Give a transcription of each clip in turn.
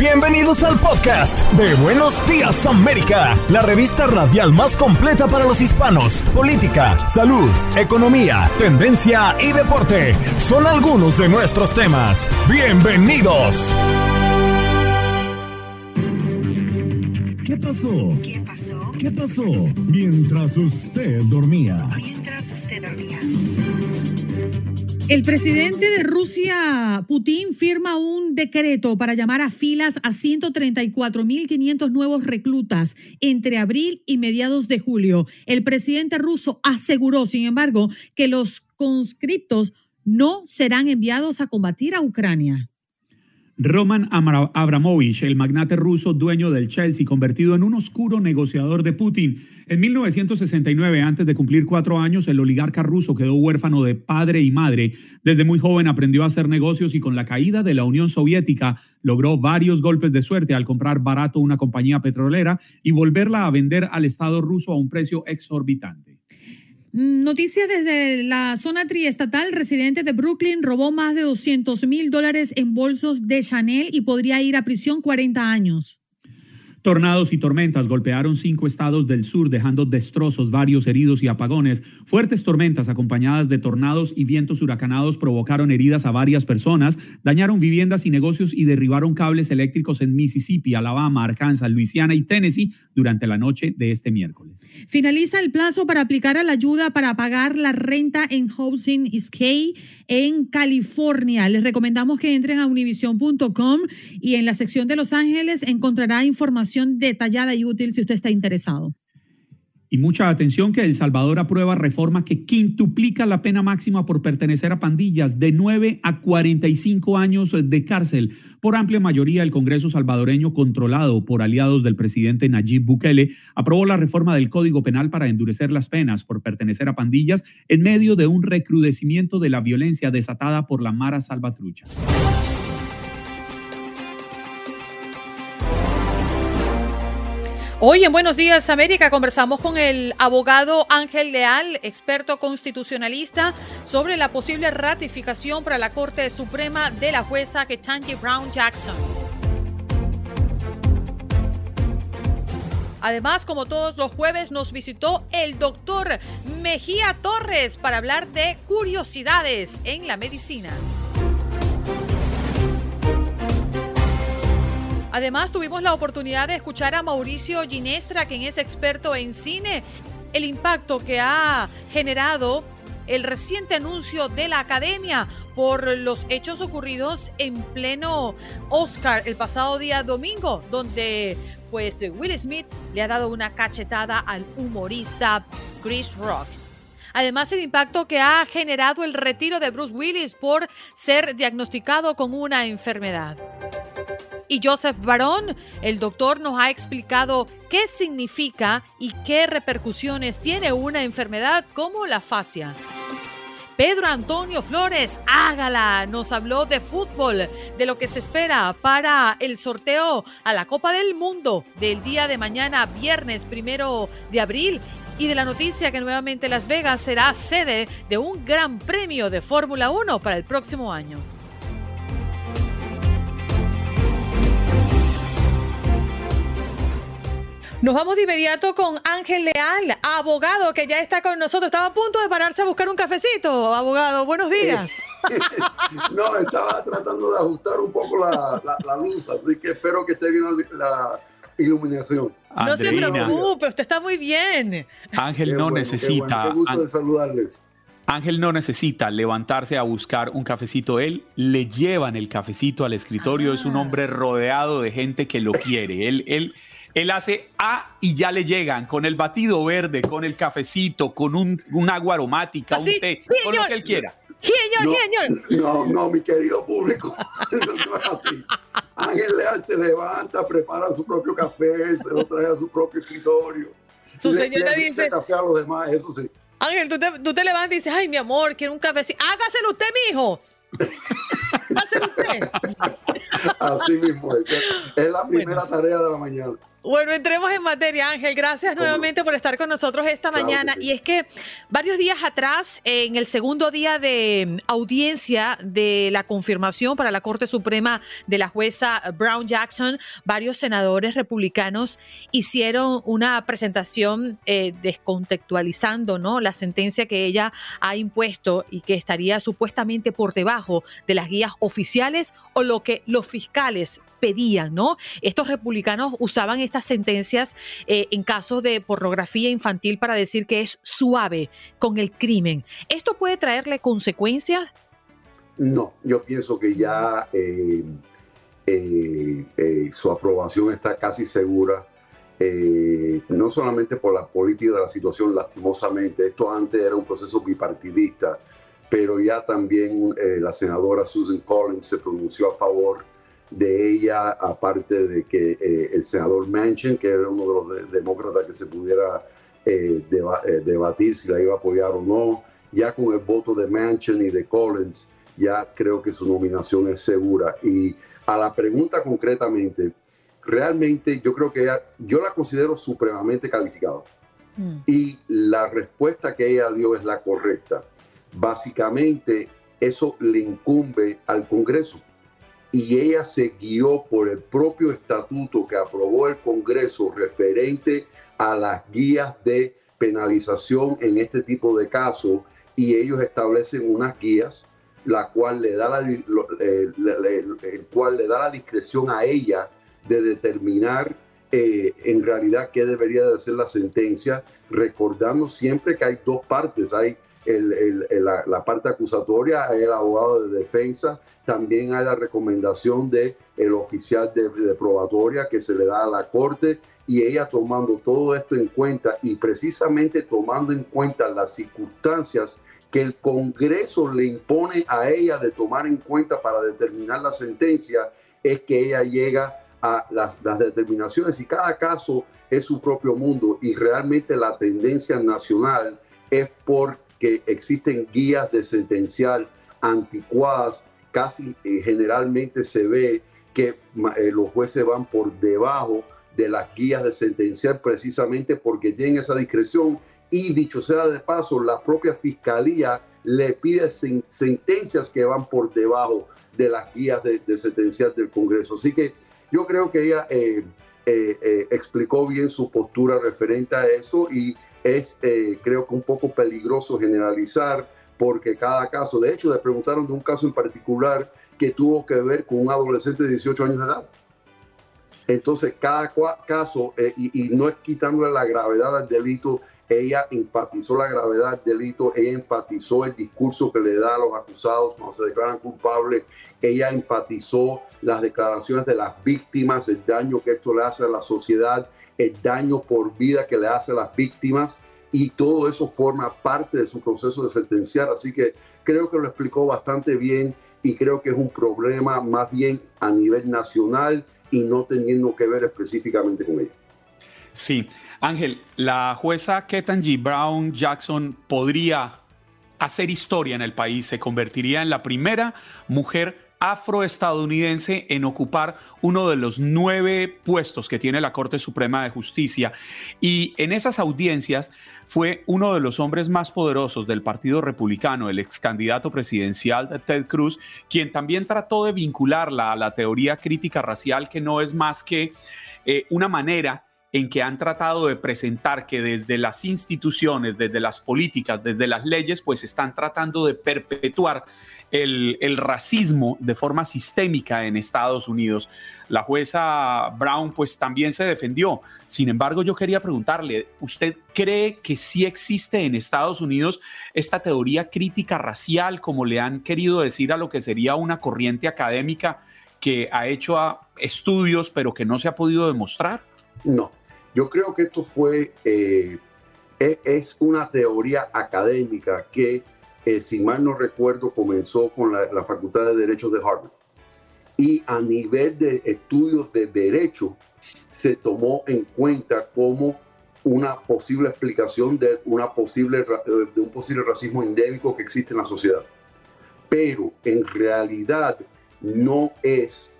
Bienvenidos al podcast de Buenos Días América, la revista radial más completa para los hispanos. Política, salud, economía, tendencia y deporte son algunos de nuestros temas. Bienvenidos. ¿Qué pasó? ¿Qué pasó? ¿Qué pasó? Mientras usted dormía. Mientras usted dormía. El presidente de Rusia, Putin, firma un decreto para llamar a filas a 134.500 nuevos reclutas entre abril y mediados de julio. El presidente ruso aseguró, sin embargo, que los conscriptos no serán enviados a combatir a Ucrania. Roman Abramovich, el magnate ruso dueño del Chelsea, convertido en un oscuro negociador de Putin. En 1969, antes de cumplir cuatro años, el oligarca ruso quedó huérfano de padre y madre. Desde muy joven aprendió a hacer negocios y con la caída de la Unión Soviética logró varios golpes de suerte al comprar barato una compañía petrolera y volverla a vender al Estado ruso a un precio exorbitante. Noticias desde la zona triestatal. Residente de Brooklyn robó más de 200 mil dólares en bolsos de Chanel y podría ir a prisión 40 años. Tornados y tormentas golpearon cinco estados del sur, dejando destrozos, varios heridos y apagones. Fuertes tormentas acompañadas de tornados y vientos huracanados provocaron heridas a varias personas, dañaron viviendas y negocios y derribaron cables eléctricos en Mississippi, Alabama, Arkansas, Luisiana y Tennessee durante la noche de este miércoles. Finaliza el plazo para aplicar a la ayuda para pagar la renta en Housing is Key en California. Les recomendamos que entren a univision.com y en la sección de Los Ángeles encontrará información detallada y útil si usted está interesado. Y mucha atención que El Salvador aprueba reforma que quintuplica la pena máxima por pertenecer a pandillas de 9 a 45 años de cárcel. Por amplia mayoría, el Congreso salvadoreño, controlado por aliados del presidente Nayib Bukele, aprobó la reforma del Código Penal para endurecer las penas por pertenecer a pandillas en medio de un recrudecimiento de la violencia desatada por la Mara Salvatrucha. Hoy en Buenos Días América conversamos con el abogado Ángel Leal, experto constitucionalista, sobre la posible ratificación para la Corte Suprema de la jueza Ketanji Brown Jackson. Además, como todos los jueves, nos visitó el doctor Mejía Torres para hablar de curiosidades en la medicina. Además, tuvimos la oportunidad de escuchar a Mauricio Ginestra, quien es experto en cine, el impacto que ha generado el reciente anuncio de la Academia por los hechos ocurridos en pleno Oscar el pasado día domingo, donde pues Will Smith le ha dado una cachetada al humorista Chris Rock. Además, el impacto que ha generado el retiro de Bruce Willis por ser diagnosticado con una enfermedad. Y Joseph Barón, el doctor nos ha explicado qué significa y qué repercusiones tiene una enfermedad como la fascia. Pedro Antonio Flores, hágala, nos habló de fútbol, de lo que se espera para el sorteo a la Copa del Mundo del día de mañana, viernes primero de abril, y de la noticia que nuevamente Las Vegas será sede de un gran premio de Fórmula 1 para el próximo año. Nos vamos de inmediato con Ángel Leal, abogado que ya está con nosotros. Estaba a punto de pararse a buscar un cafecito, abogado. Buenos días. no, estaba tratando de ajustar un poco la, luz, así que espero que esté bien la iluminación. No se preocupe, usted está muy bien. Ángel no necesita. Qué, gusto de saludarles. Ángel no necesita levantarse a buscar un cafecito. Él le llevan el cafecito al escritorio. Es un ah. hombre rodeado de gente que lo quiere. Él, él, él hace A y ya le llegan con el batido verde, con el cafecito, con un, agua aromática, un té, con lo que él quiera. Señor, no, No, no, mi querido público, no es así. se levanta, prepara su propio café, se lo trae a su propio escritorio. Le- señora le dice- café a los demás, eso sí. Ángel, tú te, tú te levantas y dices, ay, mi amor, quiero un cafecito. Hágaselo usted, mijo. Hágaselo usted. Así mismo es. Es la primera tarea de la mañana. Bueno, entremos en materia, Ángel. Gracias nuevamente por estar con nosotros esta Claro mañana. sí. Y es que varios días atrás, en el segundo día de mm, audiencia de la confirmación para la Corte Suprema de la jueza Brown Jackson, varios senadores republicanos hicieron una presentación eh, descontextualizando ¿no? la sentencia que ella ha impuesto y que estaría supuestamente por debajo de las guías oficiales o lo que los fiscales pedían, ¿no? Estos republicanos usaban estas sentencias eh, en casos de pornografía infantil para decir que es suave con el crimen. ¿Esto puede traerle consecuencias? No, yo pienso que ya eh, eh, su aprobación está casi segura, no solamente por la política de la situación, lastimosamente, esto antes era un proceso bipartidista, pero ya también la senadora Susan Collins se pronunció a favor de ella, aparte de que eh, el senador Manchin, que era uno de los de- demócratas que se pudiera eh, deba- eh, debatir si la iba a apoyar o no, ya con el voto de Manchin y de Collins, ya creo que su nominación es segura. Y a la pregunta concretamente, realmente yo creo que ella- yo la considero supremamente calificada y la respuesta que ella dio es la correcta. Básicamente, eso le incumbe al Congreso y ella se guió por el propio estatuto que aprobó el Congreso referente a las guías de penalización en este tipo de casos y ellos establecen unas guías la cual le da la, eh, el cual le da la discreción a ella de determinar eh, en realidad qué debería de ser la sentencia, recordando siempre que hay dos partes, hay el- el- el- la, la parte acusatoria, el abogado de defensa, también hay la recomendación de el oficial de, de probatoria que se le da a la corte y ella tomando todo esto en cuenta y precisamente tomando en cuenta las circunstancias que el Congreso le impone a ella de tomar en cuenta para determinar la sentencia, es que ella llega a las, las determinaciones y cada caso es su propio mundo y realmente la tendencia nacional es porque existen guías de sentenciar anticuadas, casi eh, generalmente se ve que eh, los jueces van por debajo de las guías de sentenciar precisamente porque tienen esa discreción y dicho sea de paso, la propia fiscalía le pide sen- sentencias que van por debajo de las guías de, de del Congreso. Así que yo creo que ella eh, explicó bien su postura referente a eso y es eh, creo que un poco peligroso generalizar porque cada caso, de hecho le preguntaron de un caso en particular que tuvo que ver con un adolescente de 18 años de edad. Entonces, cada caso, eh, y, y no es quitándole la gravedad al delito, ella enfatizó la gravedad del delito, ella enfatizó el discurso que le da a los acusados cuando se declaran culpables, ella enfatizó las declaraciones de las víctimas, el daño que esto le hace a la sociedad, el daño por vida que le hace a las víctimas, y todo eso forma parte de su proceso de sentenciar. Así que creo que lo explicó bastante bien y creo que es un problema más bien a nivel nacional y no teniendo que ver específicamente con ella. Sí, Ángel, la jueza Ketanji Brown Jackson podría hacer historia en el país, se convertiría en la primera mujer afroestadounidense en ocupar uno de los nueve puestos que tiene la Corte Suprema de Justicia. Y en esas audiencias fue uno de los hombres más poderosos del Partido Republicano, el ex candidato presidencial Ted Cruz, quien también trató de vincularla a la teoría crítica racial, que no es más que eh, una manera en que han tratado de presentar que desde las instituciones, desde las políticas, desde las leyes, pues están tratando de perpetuar el, racismo de forma sistémica en Estados Unidos. La jueza Brown pues también se defendió. Sin embargo, yo quería preguntarle, ¿usted cree que sí existe en Estados Unidos esta teoría crítica racial, como le han querido decir a lo que sería una corriente académica que ha hecho estudios pero que no se ha podido demostrar? No, yo creo que esto fue, eh, es una teoría académica que, eh, si mal no recuerdo, comenzó con la, Facultad de Derechos de Harvard. y a nivel de estudios de derecho se tomó en cuenta como una posible explicación de, una posible, de un posible racismo endémico que existe en la sociedad. Pero en realidad no es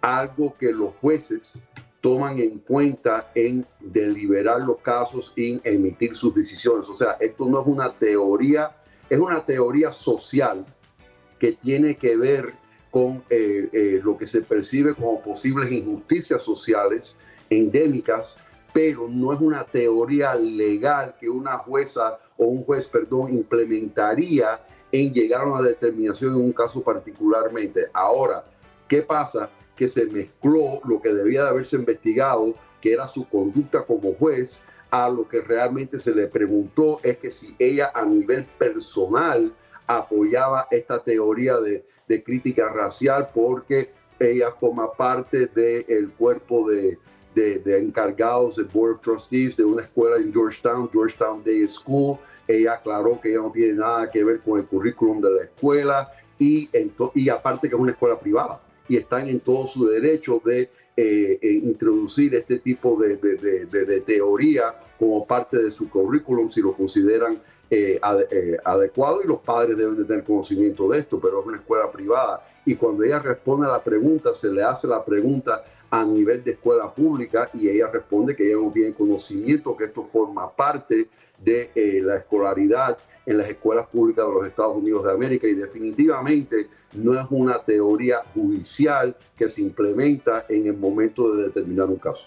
algo que los jueces toman en cuenta en deliberar los casos y emitir sus decisiones. O sea, esto no es una teoría, es una teoría social que tiene que ver con eh, eh, lo que se percibe como posibles injusticias sociales endémicas, pero no es una teoría legal que una jueza o un juez, perdón, implementaría en llegar a una determinación en un caso particularmente. Ahora, ¿qué pasa? Que se mezcló lo que debía de haberse investigado, que era su conducta como juez, a lo que realmente se le preguntó es que si ella a nivel personal apoyaba esta teoría de, de crítica racial porque ella forma parte del cuerpo de, de, encargados del Board of Trustees de una escuela en Georgetown, Georgetown Day School. Ella aclaró que ella no tiene nada que ver con el currículum de la escuela y, y aparte que es una escuela privada y están en todo su derecho de eh, eh, introducir este tipo de, de, de, teoría como parte de su currículum si lo consideran eh, adecuado y los padres deben de tener conocimiento de esto, pero es una escuela privada. Y cuando ella responde a la pregunta, se le hace la pregunta a nivel de escuela pública y ella responde que ella no tiene conocimiento, que esto forma parte de eh, la escolaridad en las escuelas públicas de los Estados Unidos de América y definitivamente no es una teoría judicial que se implementa en el momento de determinar un caso.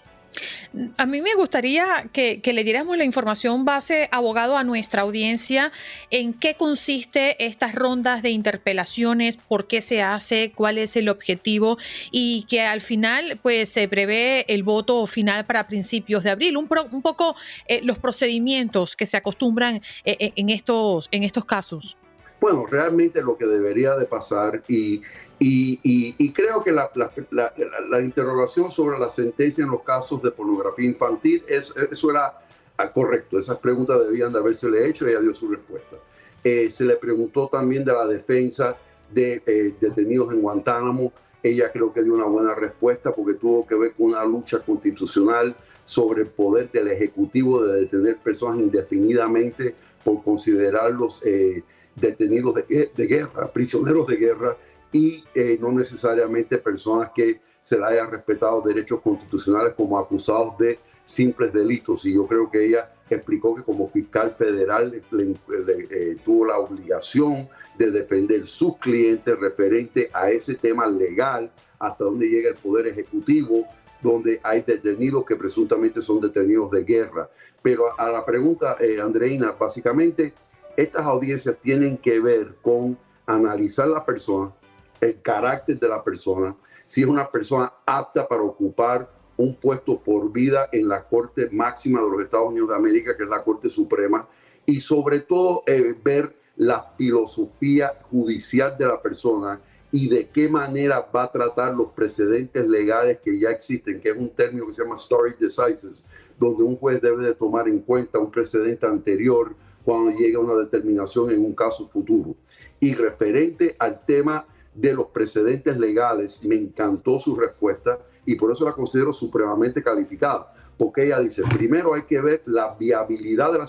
A mí me gustaría que, le diéramos la información base, abogado, a nuestra audiencia, en qué consiste estas rondas de interpelaciones, por qué se hace, cuál es el objetivo y que al final pues se prevé el voto final para principios de abril. Un, poco eh, los procedimientos que se acostumbran eh, eh, en, estos, en estos casos. Bueno, realmente lo que debería de pasar y y, creo que la, interrogación sobre la sentencia en los casos de pornografía infantil, es, eso era ah, correcto. Esas preguntas debían de haberse le hecho ella dio su respuesta. Eh, se le preguntó también de la defensa de eh, detenidos en Guantánamo. Ella creo que dio una buena respuesta porque tuvo que ver con una lucha constitucional sobre el poder del Ejecutivo de detener personas indefinidamente por considerarlos eh, detenidos de guerra, prisioneros de guerra y eh, no necesariamente personas que se le hayan respetado derechos constitucionales como acusados de simples delitos. Y yo creo que ella explicó que como fiscal federal eh, tuvo la obligación de defender sus clientes referente a ese tema legal, hasta donde llega el Poder Ejecutivo, donde hay detenidos que presuntamente son detenidos de guerra. Pero a, la pregunta, eh, Andreina, básicamente estas audiencias tienen que ver con analizar la persona, el carácter de la persona, si es una persona apta para ocupar un puesto por vida en la Corte Máxima de los Estados Unidos de América, que es la Corte Suprema, y sobre todo eh, ver la filosofía judicial de la persona y de qué manera va a tratar los precedentes legales que ya existen, que es un término que se llama story decisis, donde un juez debe de tomar en cuenta un precedente anterior cuando llegue a una determinación en un caso futuro. Y referente al tema de los precedentes legales, me encantó su respuesta y por eso la considero supremamente calificada, porque ella dice, primero hay que ver la viabilidad de la,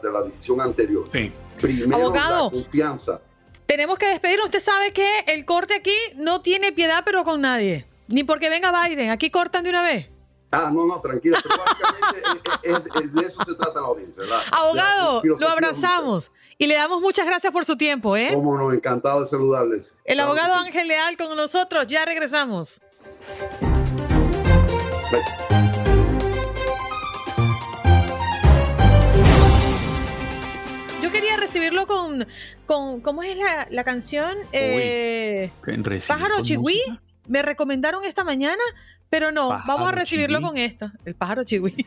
de, la, decisión anterior. Primero la confianza. Tenemos que despedirnos. Usted sabe que el corte aquí no tiene piedad, pero con nadie. Ni porque venga Biden. Aquí cortan de una vez. Ah, no, no, tranquila. de eso se trata la audiencia. Abogado, lo abrazamos. Y le damos muchas gracias por su tiempo, ¿eh? Cómo no, encantado de saludarles. El abogado Ángel Leal con nosotros, ya regresamos. Yo quería recibirlo con, con ¿cómo es la, canción? Eh, Pájaro Chihuí. Me recomendaron esta mañana, pero no, vamos a recibirlo con esta, el pájaro chihui.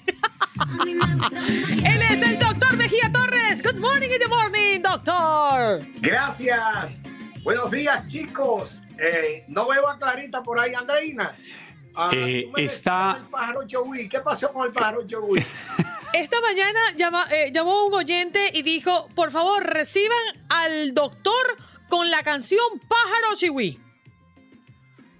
Él es el doctor Mejía Torres. Good morning in the morning, doctor. Gracias. Buenos días, chicos. Eh, no veo a Clarita por ahí, Andreina. Ah, eh, está. El pájaro ¿Qué pasó con el pájaro Chowí? Esta mañana llama, eh, llamó un oyente y dijo: Por favor, reciban al doctor con la canción Pájaro Chihui.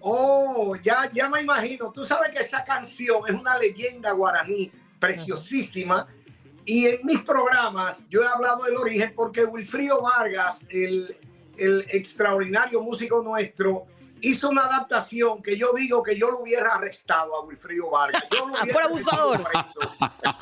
Oh, ya, ya me imagino. Tú sabes que esa canción es una leyenda guaraní preciosísima. Y en mis programas yo he hablado del origen porque Wilfrido Vargas, el, el extraordinario músico nuestro, hizo una adaptación que yo digo que yo lo hubiera arrestado a Wilfrido Vargas. Yo lo hubiera Por abusador.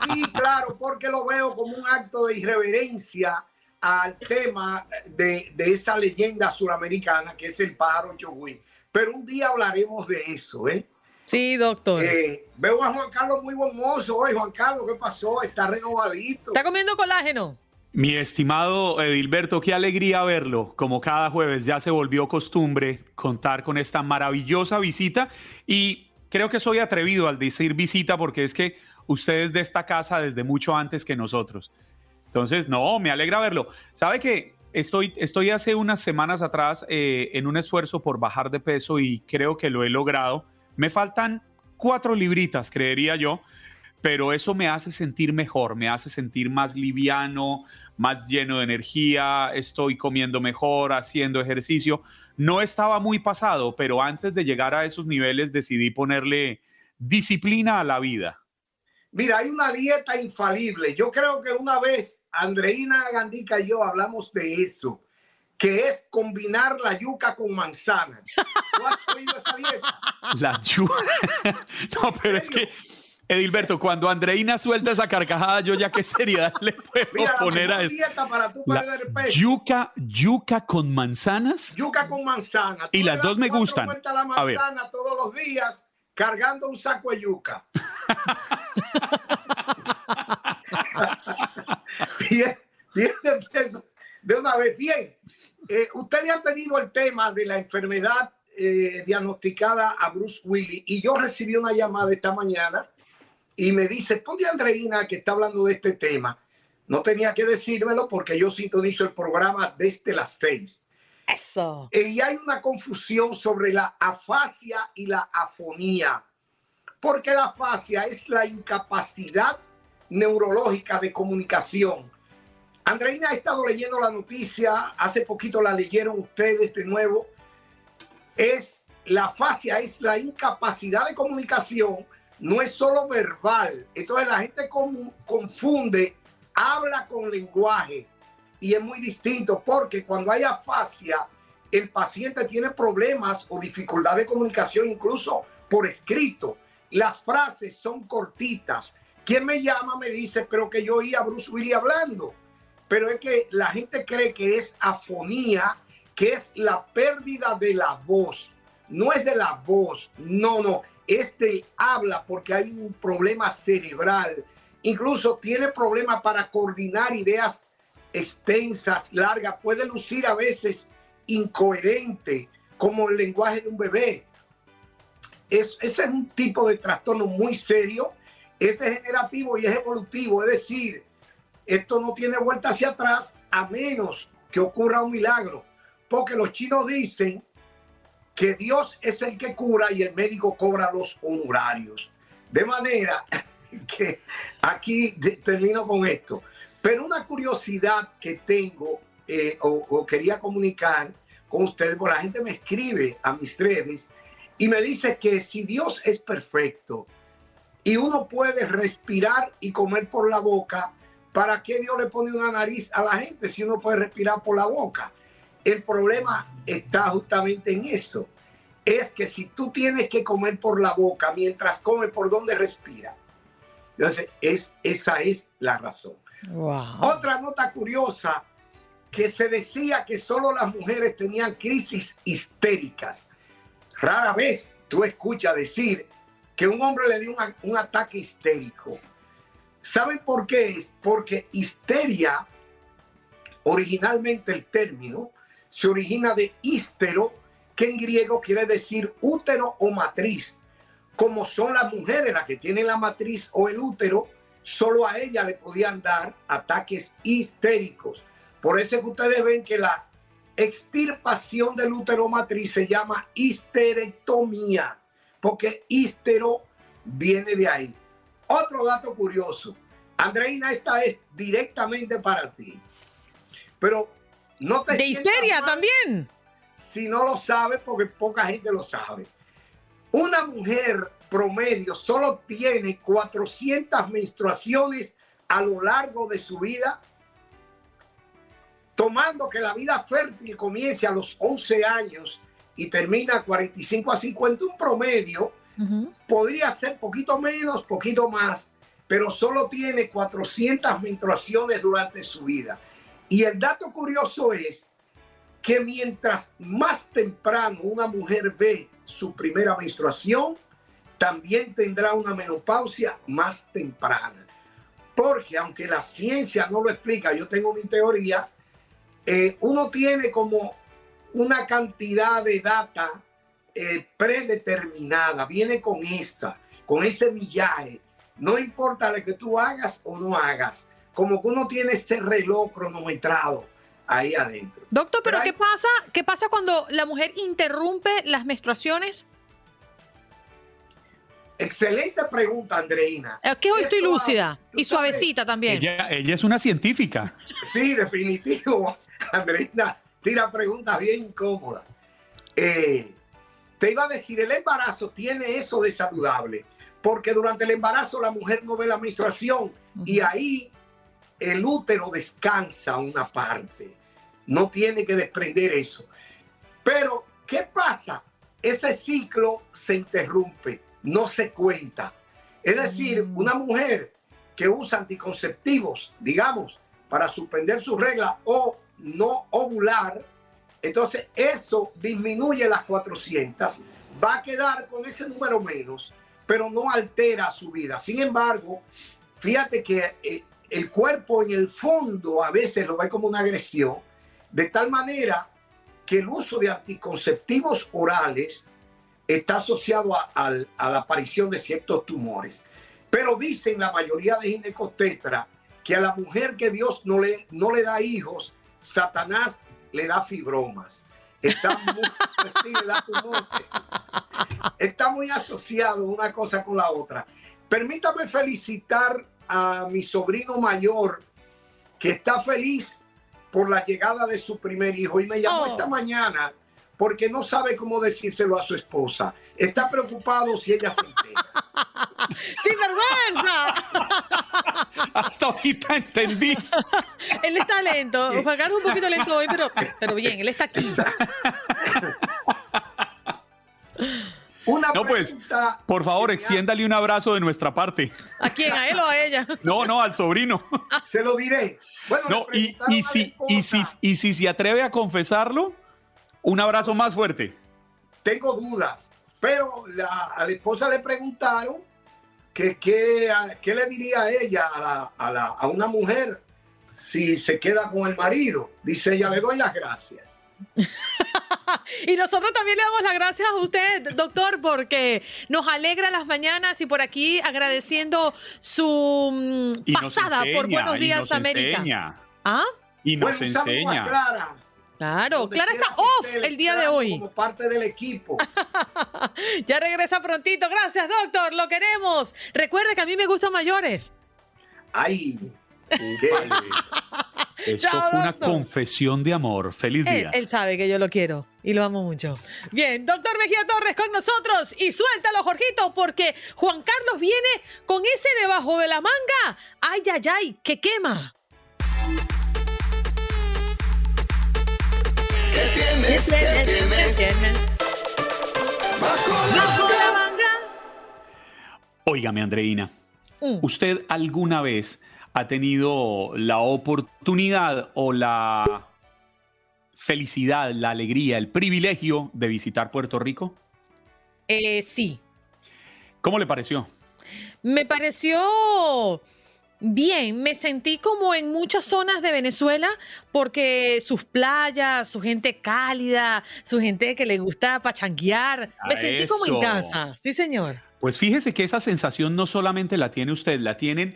Sí, claro, porque lo veo como un acto de irreverencia al tema de, de esa leyenda suramericana que es el pájaro Chogüí. Pero un día hablaremos de eso, ¿eh? Sí, doctor. Eh, veo a Juan Carlos muy buen mozo hoy. Juan Carlos, ¿qué pasó? Está renovadito. ¿Está comiendo colágeno? Mi estimado Edilberto, qué alegría verlo. Como cada jueves ya se volvió costumbre contar con esta maravillosa visita y creo que soy atrevido al decir visita porque es que usted es de esta casa desde mucho antes que nosotros. Entonces, no, me alegra verlo. ¿Sabe que estoy, estoy hace unas semanas atrás eh, en un esfuerzo por bajar de peso y creo que lo he logrado? Me faltan cuatro libritas, creería yo, pero eso me hace sentir mejor, me hace sentir más liviano, más lleno de energía, estoy comiendo mejor, haciendo ejercicio. No estaba muy pasado, pero antes de llegar a esos niveles decidí ponerle disciplina a la vida. Mira, hay una dieta infalible. Yo creo que una vez Andreina Gandica y yo hablamos de eso, que es combinar la yuca con manzana. ¿Tú has oído esa dieta? La yuca. No, pero es que, Edilberto, cuando Andreina suelta esa carcajada, yo ya qué seriedad le puedo Mira, la poner a eso. dieta para tú La perder peso. yuca, yuca con manzanas. Yuca con manzana. Y las dos me gustan. la A ver. manzana todos los días cargando un saco de yuca. bien, bien de peso. De una vez, bien. Eh, ustedes han tenido el tema de la enfermedad eh, diagnosticada a Bruce Willis y yo recibí una llamada esta mañana y me dice, ponle a Andreina que está hablando de este tema. No tenía que decírmelo porque yo sintonizo el programa desde las seis. Eso. Eh, y hay una confusión sobre la afasia y la afonía, porque la afasia es la incapacidad neurológica de comunicación. Andreina ha estado leyendo la noticia, hace poquito la leyeron ustedes de nuevo. Es la afasia, es la incapacidad de comunicación, no es solo verbal. Entonces la gente confunde, habla con lenguaje y es muy distinto porque cuando hay afasia, el paciente tiene problemas o dificultad de comunicación incluso por escrito. Las frases son cortitas. Quien me llama me dice, pero que yo oí a Bruce Willis hablando. Pero es que la gente cree que es afonía, que es la pérdida de la voz. No es de la voz, no, no, es del habla porque hay un problema cerebral. Incluso tiene problemas para coordinar ideas extensas, largas, puede lucir a veces incoherente, como el lenguaje de un bebé. Es, ese es un tipo de trastorno muy serio, es degenerativo y es evolutivo, es decir, esto no tiene vuelta hacia atrás a menos que ocurra un milagro, porque los chinos dicen que Dios es el que cura y el médico cobra los honorarios. De manera que aquí termino con esto. Pero una curiosidad que tengo eh, o, o quería comunicar con ustedes, porque la gente me escribe a mis redes y me dice que si Dios es perfecto y uno puede respirar y comer por la boca, ¿para qué Dios le pone una nariz a la gente si uno puede respirar por la boca? El problema está justamente en eso. Es que si tú tienes que comer por la boca mientras comes por donde respira, entonces es, esa es la razón. Wow. Otra nota curiosa, que se decía que solo las mujeres tenían crisis histéricas. Rara vez tú escuchas decir que un hombre le dio un, un ataque histérico. ¿Saben por qué es? Porque histeria, originalmente el término, se origina de hístero, que en griego quiere decir útero o matriz. Como son las mujeres las que tienen la matriz o el útero, solo a ella le podían dar ataques histéricos. Por eso es que ustedes ven que la extirpación del útero matriz se llama histerectomía, porque histero viene de ahí. Otro dato curioso, Andreina, esta es directamente para ti, pero no te De histeria también. si no lo sabes, porque poca gente lo sabe. Una mujer promedio solo tiene 400 menstruaciones a lo largo de su vida, tomando que la vida fértil comience a los 11 años y termina a 45 a 50, un promedio podría ser poquito menos, poquito más, pero solo tiene 400 menstruaciones durante su vida. Y el dato curioso es que mientras más temprano una mujer ve su primera menstruación, también tendrá una menopausia más temprana. Porque aunque la ciencia no lo explica, yo tengo mi teoría, eh, uno tiene como una cantidad de data eh, predeterminada, viene con esta, con ese millaje. No importa lo que tú hagas o no hagas, como que uno tiene este reloj cronometrado ahí adentro. Doctor, pero, ¿qué pasa? ¿Qué pasa cuando la mujer interrumpe las menstruaciones? Excelente pregunta, Andreina. Es que hoy estoy lúcida y suavecita también. Ella, ella, es una científica. Sí, definitivo. Andreina tira preguntas bien incómodas. Eh, te iba a decir, el embarazo tiene eso de saludable, porque durante el embarazo la mujer no ve la menstruación y ahí el útero descansa una parte. No tiene que desprender eso. Pero, ¿qué pasa? Ese ciclo se interrumpe, no se cuenta. Es decir, mm. una mujer que usa anticonceptivos, digamos, para suspender su regla o no ovular, entonces eso disminuye las 400, va a quedar con ese número menos, pero no altera su vida. Sin embargo, fíjate que eh, el cuerpo en el fondo a veces lo ve como una agresión, de tal manera que el uso de anticonceptivos orales está asociado a, la aparición de ciertos tumores. Pero dicen la mayoría de ginecostetras que a la mujer que Dios no le, no le da hijos, Satanás le da fibromas. Está muy, está muy asociado una cosa con la otra. Permítame felicitar a mi sobrino mayor que está feliz por la llegada de su primer hijo y me llamó esta oh. mañana porque no sabe cómo decírselo a su esposa. Está preocupado si ella se entera. ¡Sin vergüenza! Hasta ahorita entendí. él está lento. Juan un poquito lento hoy, pero, pero bien, él está aquí. Una no, pues, por favor, extiéndale un abrazo de nuestra parte. ¿A quién? ¿A él o a ella? No, no, al sobrino. Se lo diré. Bueno, no, y, y, si, y, si, y si se atreve a confesarlo, un abrazo más fuerte. Tengo dudas, pero a la esposa le preguntaron que qué le diría ella a, a, a una mujer si se queda con el marido. Dice ella, le doy las gracias. y nosotros también le damos las gracias a usted, doctor, porque nos alegra las mañanas y por aquí agradeciendo su mm, pasada por Buenos Días América. ¿Ah? Y nos enseña. Clara. Claro, Clara está off el día de hoy. Como parte del equipo. ya regresa prontito. Gracias, doctor. Lo queremos. Recuerde que a mí me gustan mayores. Ay, Eso fue una confesión de amor. Feliz día. Él, sabe que yo lo quiero y lo amo mucho. Bien, doctor Mejía Torres con nosotros y suéltalo, Jorgito, porque Juan Carlos viene con ese debajo de la manga. Ay, ay, ay, que quema. ¿Qué tienes? ¿Qué tienes? Bajo la manga. Óigame, Andreina. Mm. ¿Usted alguna vez ha tenido la oportunidad o la felicidad, la alegría, el privilegio de visitar Puerto Rico? Eh, sí. ¿Cómo le pareció? Me pareció bien, me sentí como en muchas zonas de Venezuela porque sus playas, su gente cálida, su gente que le gusta pachanguear, me sentí como en casa, sí señor. Pues fíjese que esa sensación no solamente la tiene usted, la tienen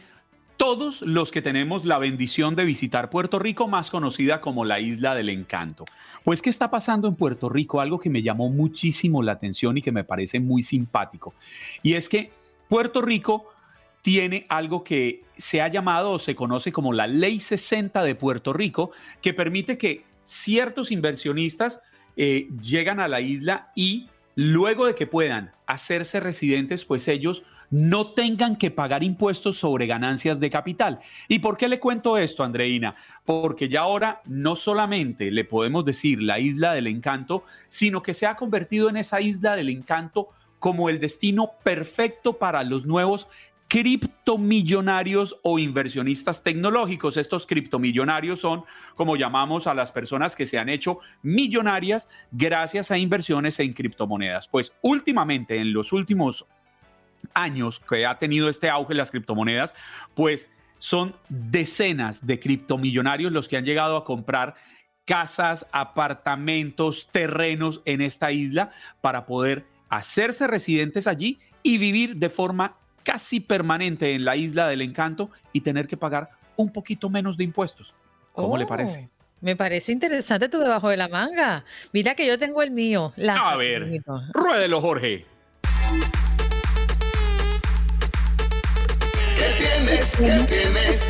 todos los que tenemos la bendición de visitar Puerto Rico, más conocida como la Isla del Encanto. Pues, ¿qué está pasando en Puerto Rico? Algo que me llamó muchísimo la atención y que me parece muy simpático. Y es que Puerto Rico tiene algo que se ha llamado o se conoce como la Ley 60 de Puerto Rico, que permite que ciertos inversionistas eh, llegan a la isla y luego de que puedan hacerse residentes, pues ellos no tengan que pagar impuestos sobre ganancias de capital. ¿Y por qué le cuento esto, Andreina? Porque ya ahora no solamente le podemos decir la isla del encanto, sino que se ha convertido en esa isla del encanto como el destino perfecto para los nuevos criptomillonarios o inversionistas tecnológicos. Estos criptomillonarios son, como llamamos a las personas que se han hecho millonarias gracias a inversiones en criptomonedas. Pues últimamente, en los últimos años que ha tenido este auge las criptomonedas, pues son decenas de criptomillonarios los que han llegado a comprar casas, apartamentos, terrenos en esta isla para poder hacerse residentes allí y vivir de forma casi permanente en la isla del encanto y tener que pagar un poquito menos de impuestos. ¿Cómo le parece? Oh, me parece interesante tu debajo de la manga. Mira que yo tengo el mío. A ver, ruédelo, Jorge. ¿Qué tienes? ¿Qué tienes?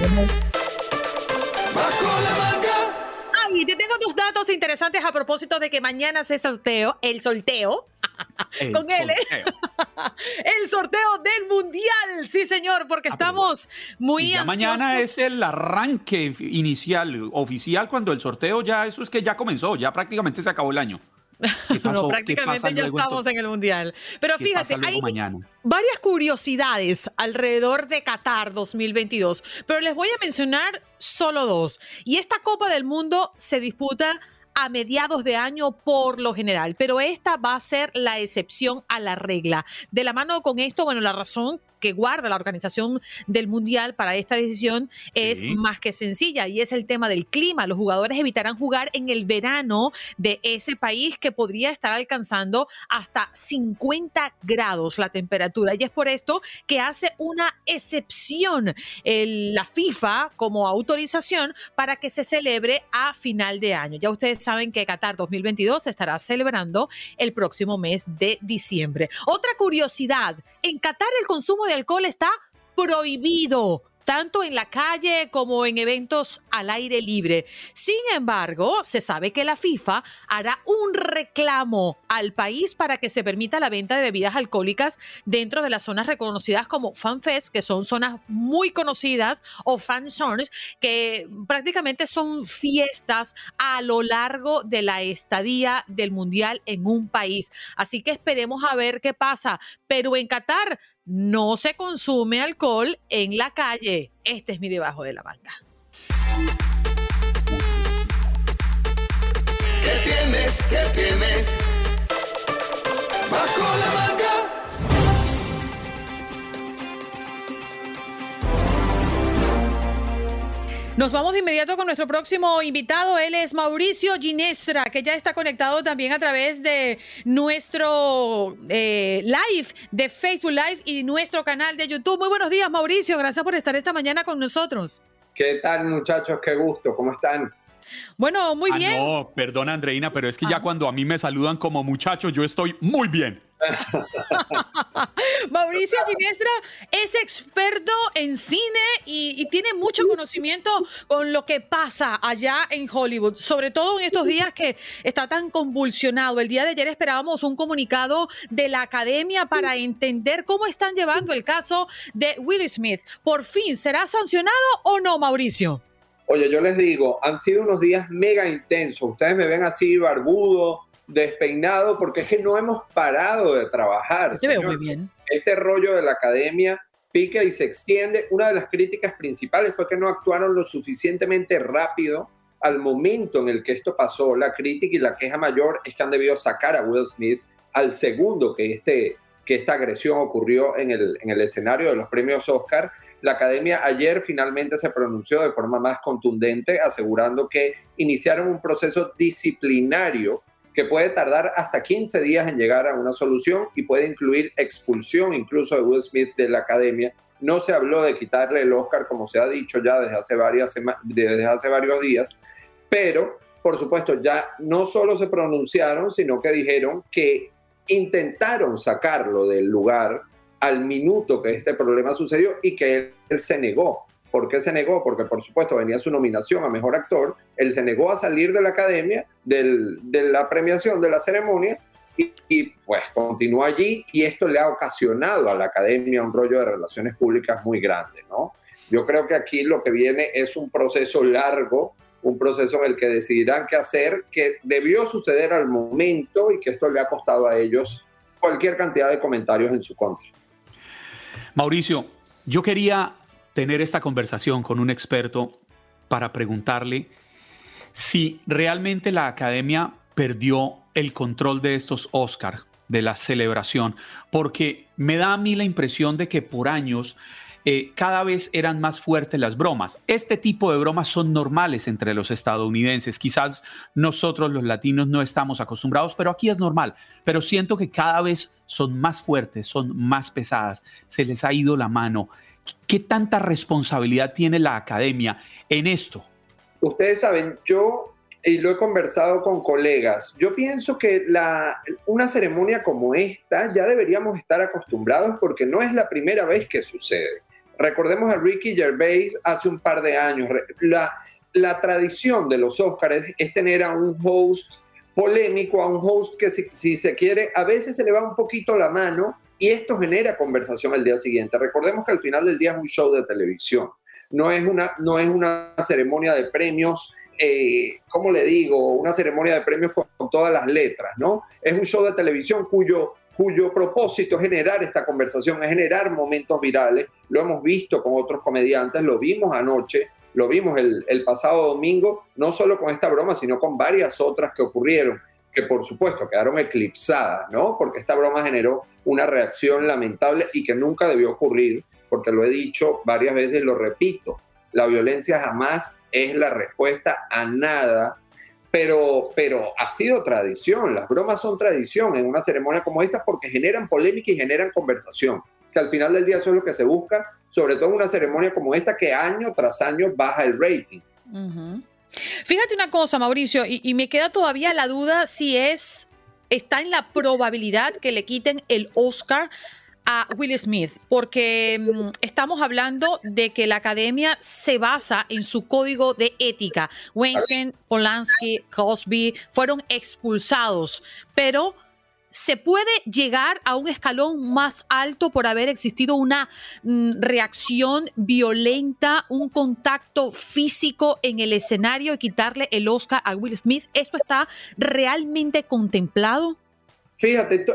Bajo la manga. Ay, te tengo dos datos interesantes a propósito de que mañana se sorteo, el sorteo El con él. ¿eh? El sorteo del mundial, sí señor, porque Ah, estamos muy ya ansiosos. mañana es el arranque inicial, oficial, cuando el sorteo ya, eso es que ya comenzó, ya prácticamente se acabó el año. No, ¿Qué prácticamente ya estamos en el mundial. Pero ¿Qué fíjate, hay mañana? varias curiosidades alrededor de Qatar 2022, pero les voy a mencionar solo dos. Y esta Copa del Mundo se disputa a mediados de año por lo general, pero esta va a ser la excepción a la regla. De la mano con esto, bueno, la razón que guarda la organización del Mundial para esta decisión es Sí. más que sencilla y es el tema del clima. Los jugadores evitarán jugar en el verano de ese país que podría estar alcanzando hasta 50 grados la temperatura. Y es por esto que hace una excepción el- la FIFA como autorización para que se celebre a final de año. Ya ustedes saben que Qatar 2022 se estará celebrando el próximo mes de diciembre. Otra curiosidad, en Qatar el consumo de alcohol está prohibido tanto en la calle como en eventos al aire libre. Sin embargo, se sabe que la FIFA hará un reclamo al país para que se permita la venta de bebidas alcohólicas dentro de las zonas reconocidas como FanFest, que son zonas muy conocidas, o Fan Zones, que prácticamente son fiestas a lo largo de la estadía del Mundial en un país. Así que esperemos a ver qué pasa. Pero en Qatar no se consume alcohol en la calle. Este es mi debajo de la manga. ¿Qué tienes? ¿Qué tienes? Bajo la manga. Nos vamos de inmediato con nuestro próximo invitado. Él es Mauricio Ginestra, que ya está conectado también a través de nuestro eh, live de Facebook Live y nuestro canal de YouTube. Muy buenos días, Mauricio. Gracias por estar esta mañana con nosotros. ¿Qué tal, muchachos? Qué gusto. ¿Cómo están? Bueno, muy Ah, bien. no, perdona, Andreina, pero es que ya Ah. cuando a mí me saludan como muchacho, yo estoy muy bien. Mauricio Ginestra es experto en cine y, y tiene mucho conocimiento con lo que pasa allá en Hollywood, sobre todo en estos días que está tan convulsionado. El día de ayer esperábamos un comunicado de la academia para entender cómo están llevando el caso de Will Smith. Por fin, ¿será sancionado o no, Mauricio? Oye, yo les digo, han sido unos días mega intensos. Ustedes me ven así barbudo, despeinado, porque es que no hemos parado de trabajar. Te veo muy bien. Este rollo de la academia pica y se extiende. Una de las críticas principales fue que no actuaron lo suficientemente rápido al momento en el que esto pasó. La crítica y la queja mayor es que han debido sacar a Will Smith al segundo que, este, que esta agresión ocurrió en el, en el escenario de los premios Oscar. La academia ayer finalmente se pronunció de forma más contundente, asegurando que iniciaron un proceso disciplinario que puede tardar hasta 15 días en llegar a una solución y puede incluir expulsión incluso de Will Smith de la academia. No se habló de quitarle el Oscar, como se ha dicho ya desde hace, varias desde hace varios días, pero por supuesto ya no solo se pronunciaron, sino que dijeron que intentaron sacarlo del lugar al minuto que este problema sucedió y que él, él se negó. ¿Por qué se negó? Porque por supuesto venía su nominación a Mejor Actor, él se negó a salir de la academia, del- de la premiación, de la ceremonia, y, pues continúa allí y esto le ha ocasionado a la academia un rollo de relaciones públicas muy grande, ¿no? Yo creo que aquí lo que viene es un proceso largo, un proceso en el que decidirán qué hacer, que debió suceder al momento y que esto le ha costado a ellos cualquier cantidad de comentarios en su contra. Mauricio, yo quería tener esta conversación con un experto para preguntarle si realmente la academia perdió el control de estos Oscar, de la celebración, porque me da a mí la impresión de que por años eh, cada vez eran más fuertes las bromas. Este tipo de bromas son normales entre los estadounidenses. Quizás nosotros los latinos no estamos acostumbrados, pero aquí es normal. Pero siento que cada vez son más fuertes, son más pesadas. Se les ha ido la mano. ¿Qué tanta responsabilidad tiene la academia en esto? Ustedes saben, yo y lo he conversado con colegas, yo pienso que una ceremonia como esta ya deberíamos estar acostumbrados porque no es la primera vez que sucede. Recordemos a Ricky Gervais hace un par de años. La, tradición de los Oscars es, tener a un host polémico, a un host que si, se quiere, a veces se le va un poquito la mano y esto genera conversación al día siguiente. Recordemos que al final del día es un show de televisión, no es una, no es una ceremonia de premios, eh, ¿cómo le digo? Una ceremonia de premios con, todas las letras, ¿no? Es un show de televisión cuyo cuyo propósito es generar esta conversación, es generar momentos virales. Lo hemos visto con otros comediantes, lo vimos anoche, lo vimos el, el, pasado domingo, no solo con esta broma, sino con varias otras que ocurrieron, que por supuesto quedaron eclipsadas, ¿no? Porque esta broma generó una reacción lamentable y que nunca debió ocurrir, porque lo he dicho varias veces y lo repito, la violencia jamás es la respuesta a nada pero, pero ha sido tradición, las bromas son tradición en una ceremonia como esta porque generan polémica y generan conversación, que al final del día eso es lo que se busca, sobre todo en una ceremonia como esta que año tras año baja el rating. Uh. Fíjate una cosa, Mauricio, y, me queda todavía la duda si es, está en la probabilidad que le quiten el Oscar a Will Smith, porque um, estamos hablando de que la academia se basa en su código de ética. Weinstein, Polanski, Cosby fueron expulsados, pero se puede llegar a un escalón más alto por haber existido una mm, reacción violenta, un contacto físico en el escenario y quitarle el Oscar a Will Smith. ¿Esto está realmente contemplado? Fíjate,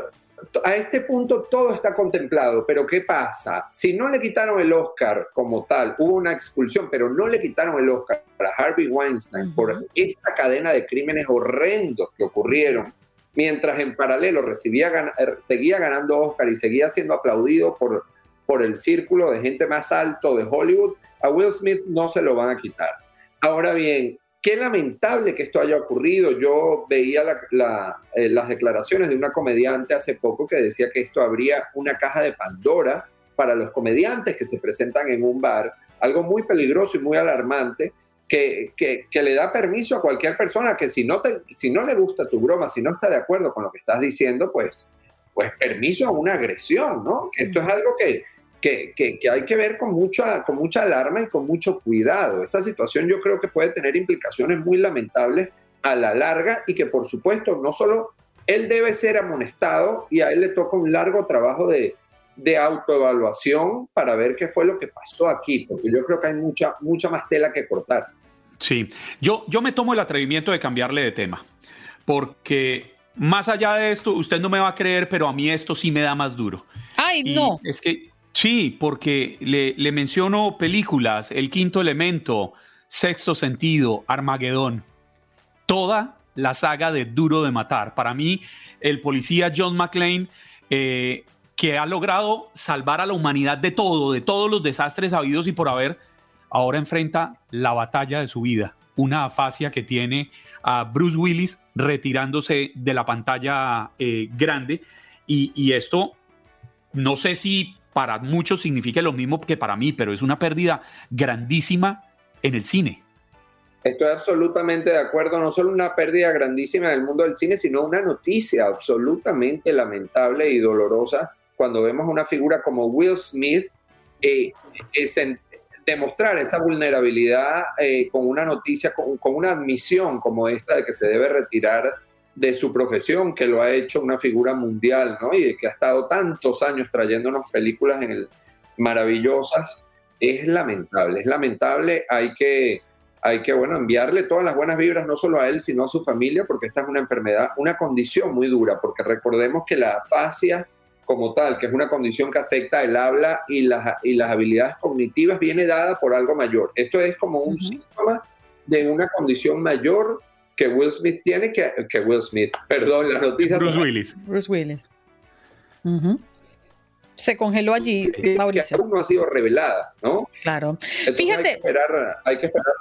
a este punto todo está contemplado, pero ¿qué pasa? Si no le quitaron el Oscar como tal, hubo una expulsión, pero no le quitaron el Oscar a Harvey Weinstein uh -huh. por esta cadena de crímenes horrendos que ocurrieron, mientras en paralelo recibía, seguía ganando Oscar y seguía siendo aplaudido por, por el círculo de gente más alto de Hollywood, a Will Smith no se lo van a quitar. Ahora bien, Qué lamentable que esto haya ocurrido. Yo veía eh, las declaraciones de una comediante hace poco que decía que esto habría una caja de Pandora para los comediantes que se presentan en un bar, algo muy peligroso y muy alarmante, que, que, que le da permiso a cualquier persona que si no, te, si no le gusta tu broma, si no está de acuerdo con lo que estás diciendo, pues, pues permiso a una agresión, ¿no? Esto es algo que, que, que, que, hay que ver con mucha, con mucha alarma y con mucho cuidado. Esta situación yo creo que puede tener implicaciones muy lamentables a la larga y que por supuesto no solo él debe ser amonestado y a él le toca un largo trabajo de, de autoevaluación para ver qué fue lo que pasó aquí, porque yo creo que hay mucha, mucha más tela que cortar. Sí, yo, yo me tomo el atrevimiento de cambiarle de tema, porque más allá de esto, usted no me va a creer, pero a mí esto sí me da más duro. Ay, y no. Es que Sí, porque le, le, menciono películas, El Quinto Elemento, Sexto Sentido, Armagedón, toda la saga de Duro de Matar. Para mí, el policía John McClane, eh, que ha logrado salvar a la humanidad de todo, de todos los desastres habidos y por haber, ahora enfrenta la batalla de su vida. Una afasia que tiene a Bruce Willis retirándose de la pantalla eh, grande. Y, y esto, no sé si para muchos significa lo mismo que para mí, pero es una pérdida grandísima en el cine. Estoy absolutamente de acuerdo, no solo una pérdida grandísima en el mundo del cine, sino una noticia absolutamente lamentable y dolorosa cuando vemos una figura como Will Smith eh, es en, demostrar esa vulnerabilidad eh, con una noticia, con, con, una admisión como esta de que se debe retirar de su profesión, que lo ha hecho una figura mundial, ¿no? Y de que ha estado tantos años trayéndonos películas en el, maravillosas, es lamentable, es lamentable, hay que, hay que, bueno, enviarle todas las buenas vibras, no solo a él, sino a su familia, porque esta es una enfermedad, una condición muy dura, porque recordemos que la afasia como tal, que es una condición que afecta el habla y las, y las habilidades cognitivas, viene dada por algo mayor. Esto es como un síntoma de una condición mayor que Will Smith tiene, que, que Will Smith, perdón, las noticias... Bruce Willis. Bruce Willis. Se congeló allí, Mauricio. Que aún no ha sido revelada, ¿no? Claro. Entonces Fíjate. Hay que esperar, hay que esperar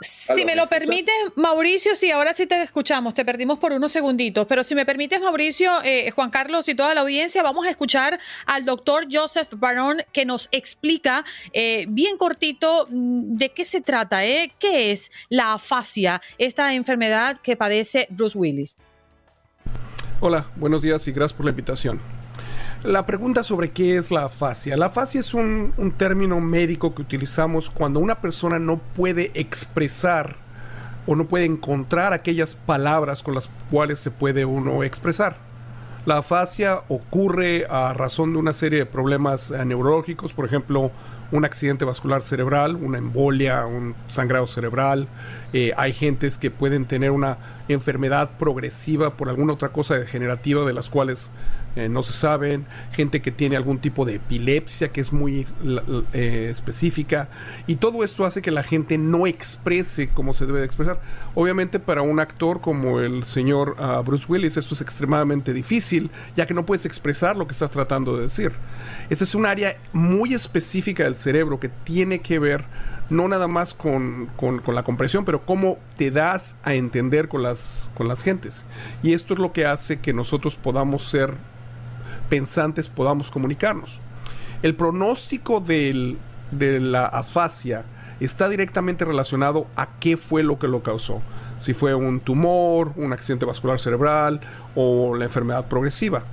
Si me lo permites, Mauricio, sí, ahora sí te escuchamos, te perdimos por unos segunditos, pero si me permites, Mauricio, eh, Juan Carlos y toda la audiencia, vamos a escuchar al doctor Joseph Barón que nos explica eh, bien cortito mm, de qué se trata, ¿eh? qué es la afasia, esta enfermedad que padece Bruce Willis. Hola, buenos días y gracias por la invitación. La pregunta sobre qué es la afasia. La afasia es un, término médico que utilizamos cuando una persona no puede expresar o no puede encontrar aquellas palabras con las cuales se puede uno expresar. La afasia ocurre a razón de una serie de problemas eh, neurológicos, por ejemplo, un accidente vascular cerebral, una embolia, un sangrado cerebral. Eh, hay gentes que pueden tener una enfermedad progresiva por alguna otra cosa degenerativa de las cuales eh, no se saben, gente que tiene algún tipo de epilepsia que es muy eh, específica y todo esto hace que la gente no exprese como se debe de expresar. Obviamente para un actor como el señor uh, Bruce Willis esto es extremadamente difícil ya que no puedes expresar lo que estás tratando de decir. Esta es un área muy específica del cerebro que tiene que ver no nada más con, con, la compresión, pero cómo te das a entender con las, con las gentes. Y esto es lo que hace que nosotros podamos ser pensantes podamos comunicarnos. El pronóstico de la afasia está directamente relacionado a qué fue lo que lo causó. Si fue un tumor, un accidente vascular cerebral o la enfermedad progresiva.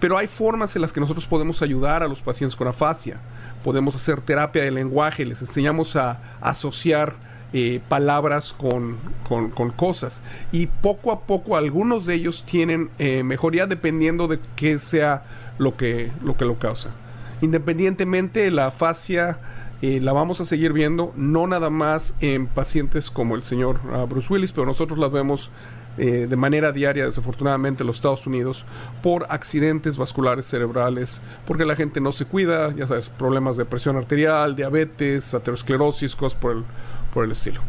Pero hay formas en las que nosotros podemos ayudar a los pacientes con afasia. Podemos hacer terapia de lenguaje, les enseñamos a, asociar eh, palabras con, cosas. Y poco a poco algunos de ellos tienen eh, mejoría dependiendo de qué sea lo que lo, que lo causa. Independientemente, la afasia eh, la vamos a seguir viendo, no nada más en pacientes como el señor uh, Bruce Willis, pero nosotros la vemos eh, de manera diaria, desafortunadamente, en los Estados Unidos, por accidentes vasculares cerebrales, porque la gente no se cuida, ya sabes, problemas de presión arterial, diabetes, aterosclerosis, cosas por el, por el estilo.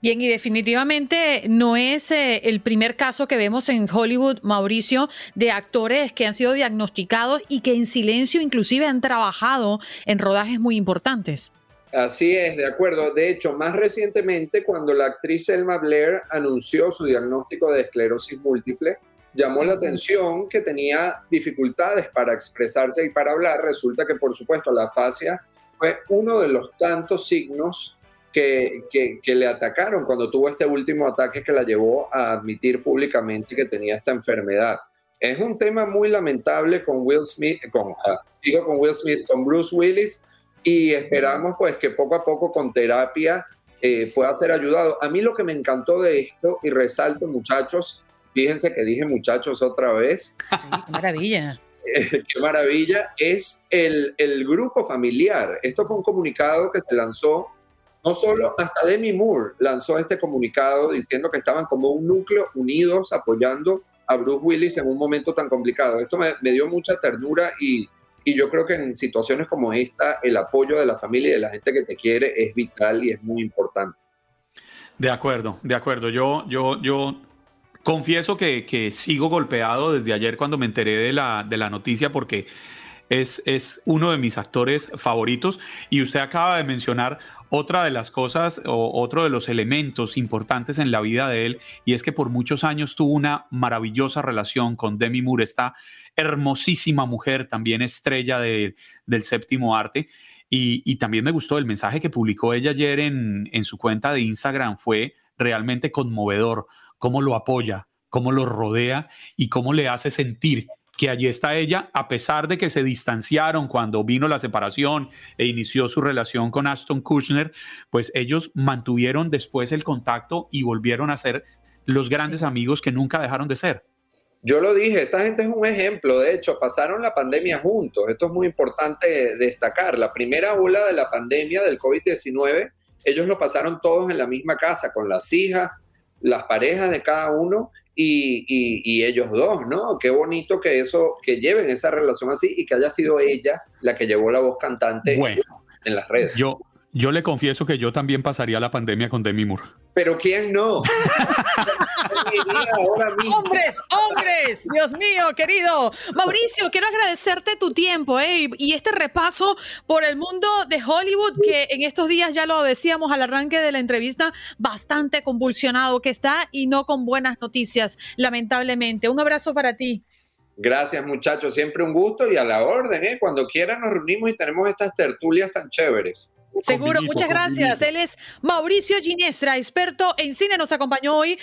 Bien, y definitivamente no es eh, el primer caso que vemos en Hollywood, Mauricio, de actores que han sido diagnosticados y que en silencio inclusive han trabajado en rodajes muy importantes. Así es, de acuerdo. De hecho, más recientemente, cuando la actriz Selma Blair anunció su diagnóstico de esclerosis múltiple, llamó la atención que tenía dificultades para expresarse y para hablar. Resulta que, por supuesto, la fascia fue uno de los tantos signos que, que, que, le atacaron cuando tuvo este último ataque que la llevó a admitir públicamente que tenía esta enfermedad. Es un tema muy lamentable con Will Smith, con, digo con Will Smith, con Bruce Willis, y esperamos pues que poco a poco con terapia eh, pueda ser ayudado. A mí lo que me encantó de esto, y resalto muchachos, fíjense que dije muchachos otra vez. Sí, qué maravilla. qué maravilla, es el, el grupo familiar. Esto fue un comunicado que se lanzó no solo, hasta Demi Moore lanzó este comunicado diciendo que estaban como un núcleo unidos apoyando a Bruce Willis en un momento tan complicado. Esto me, dio mucha ternura y, y, yo creo que en situaciones como esta el apoyo de la familia y de la gente que te quiere es vital y es muy importante. De acuerdo, de acuerdo. Yo, yo, yo confieso que, que sigo golpeado desde ayer cuando me enteré de la, de la noticia porque es, es uno de mis actores favoritos y usted acaba de mencionar otra de las cosas o otro de los elementos importantes en la vida de él y es que por muchos años tuvo una maravillosa relación con Demi Moore, esta hermosísima mujer, también estrella de, del séptimo arte. Y, y, también me gustó el mensaje que publicó ella ayer en, en su cuenta de Instagram, fue realmente conmovedor, cómo lo apoya, cómo lo rodea y cómo le hace sentir que allí está ella, a pesar de que se distanciaron cuando vino la separación e inició su relación con Ashton Kushner, pues ellos mantuvieron después el contacto y volvieron a ser los grandes amigos que nunca dejaron de ser. Yo lo dije, esta gente es un ejemplo, de hecho, pasaron la pandemia juntos, esto es muy importante destacar, la primera ola de la pandemia del COVID-19, ellos lo pasaron todos en la misma casa, con las hijas, las parejas de cada uno y, ellos dos, ¿no? Qué bonito que eso, que lleven esa relación así y que haya sido ella la que llevó la voz cantante en las redes. Yo, yo le confieso que yo también pasaría la pandemia con Demi Moore. Pero ¿quién no? hombres, hombres, Dios mío, querido. Mauricio, quiero agradecerte tu tiempo ¿eh? y este repaso por el mundo de Hollywood que en estos días ya lo decíamos al arranque de la entrevista, bastante convulsionado que está y no con buenas noticias, lamentablemente. Un abrazo para ti. Gracias muchachos, siempre un gusto y a la orden, ¿eh? cuando quieran nos reunimos y tenemos estas tertulias tan chéveres. Seguro, muchas gracias. Él es Mauricio Ginestra, experto en cine, nos acompañó hoy.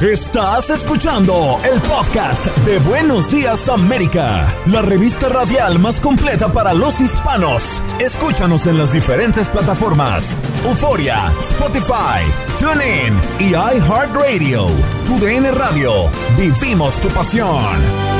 Estás escuchando el podcast de Buenos Días América, la revista radial más completa para los hispanos. Escúchanos en las diferentes plataformas: Euforia, Spotify, TuneIn y iHeartRadio. Tu DN Radio. Vivimos tu pasión.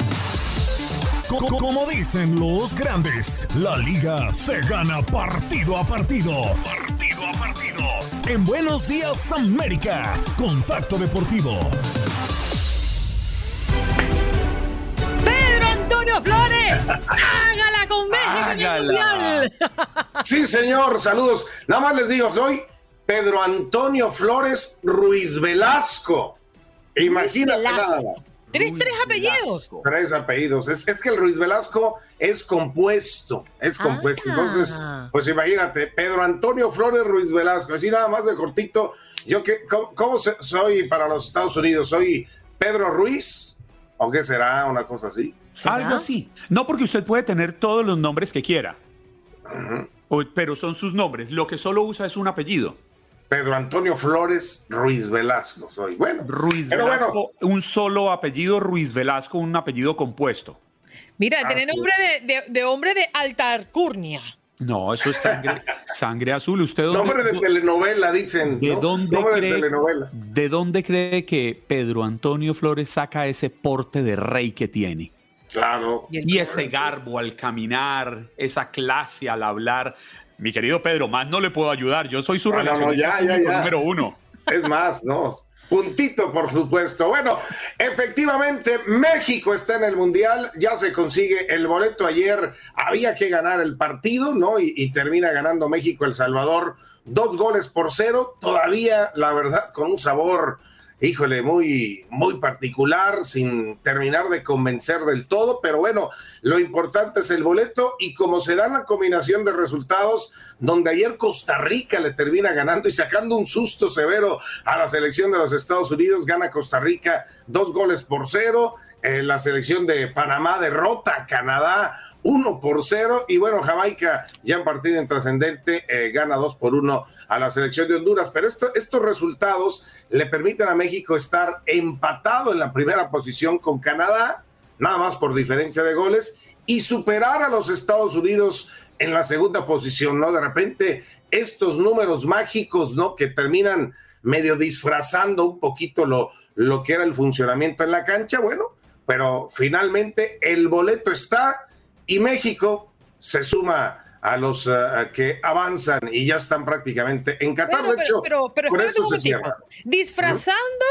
Como dicen los grandes, la liga se gana partido a partido. Partido a partido. En Buenos Días América, Contacto Deportivo. Pedro Antonio Flores, hágala con México en el Mundial. Sí, señor, saludos. Nada más les digo, soy Pedro Antonio Flores Ruiz Velasco. Imagínate nada. Tienes tres apellidos. Tres apellidos. Es, que el Ruiz Velasco es compuesto. Es compuesto. Ah. Entonces, pues imagínate, Pedro Antonio Flores Ruiz Velasco. Así nada más de cortito. Yo que, ¿cómo, soy para los Estados Unidos? ¿Soy Pedro Ruiz? ¿O qué será? Una cosa así. Algo así. No porque usted puede tener todos los nombres que quiera. pero son sus nombres. Lo que solo usa es un apellido. Pedro Antonio Flores Ruiz Velasco soy. Bueno, Ruiz Velasco, un solo apellido, Ruiz Velasco, un apellido compuesto. Mira, tiene nombre de, hombre de alta alcurnia. No, eso es sangre, sangre azul. ¿Usted nombre de telenovela, dicen. ¿De, dónde cree, de, dónde cree que Pedro Antonio Flores saca ese porte de rey que tiene? Claro. Y, ese garbo al caminar, esa clase al hablar. Mi querido Pedro, más no le puedo ayudar. Yo soy su relacionista número uno. Es más, no. Puntito, por supuesto. Bueno, efectivamente, México está en el Mundial, ya se consigue el boleto. Ayer había que ganar el partido, ¿no? Y, y, termina ganando México El Salvador, dos goles por cero. Todavía, la verdad, con un sabor híjole, muy, muy particular, sin terminar de convencer del todo, pero bueno, lo importante es el boleto y como se da la combinación de resultados, donde ayer Costa Rica le termina ganando y sacando un susto severo a la selección de los Estados Unidos, gana Costa Rica dos goles por cero, la selección de Panamá derrota a Canadá 1 por 0 y bueno, Jamaica ya en partido en trascendente eh, gana 2 por 1 a la selección de Honduras, pero estos resultados le permiten a México estar empatado en la primera posición con Canadá, nada más por diferencia de goles, y superar a los Estados Unidos en la segunda posición, ¿no? De repente estos números mágicos, ¿no? Que terminan medio disfrazando un poquito lo, lo que era el funcionamiento en la cancha, bueno, pero finalmente el boleto está y México se suma a los eh, que avanzan y ya están prácticamente en Qatar. de hecho, pero, Disfrazando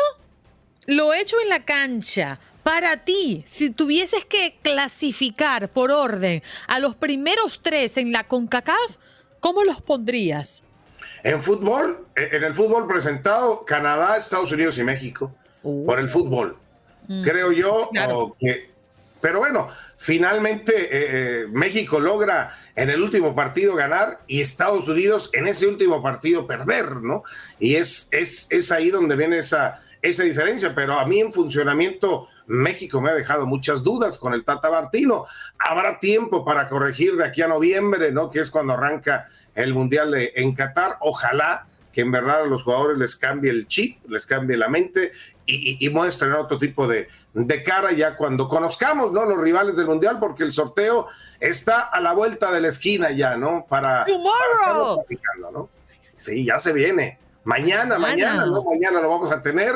lo hecho en la cancha. Para ti, si tuvieses que clasificar por orden a los primeros tres en la CONCACAF, ¿cómo los pondrías? En fútbol, eh, en el fútbol presentado, Canadá, Estados Unidos y México. por el fútbol. Mm. Creo yo Claro. que... Pero bueno, finalmente eh, eh, México logra en el último partido ganar y Estados Unidos en ese último partido perder, ¿no? Y es, es, es ahí donde viene esa, esa diferencia, pero a mí en funcionamiento México me ha dejado muchas dudas con el Tata Martino. Habrá tiempo para corregir de aquí a noviembre, ¿no? Que es cuando arranca el Mundial de- en Qatar. Ojalá que en verdad a los jugadores les cambie el chip, les cambie la mente y, y- otro tipo de, de cara ya cuando conozcamos, ¿no? Los rivales del Mundial, porque el sorteo está a la vuelta de la esquina ya, ¿no? Para. Sí, ya se viene. Mañana, Mañana. mañana, ¿no? Mañana lo vamos a tener.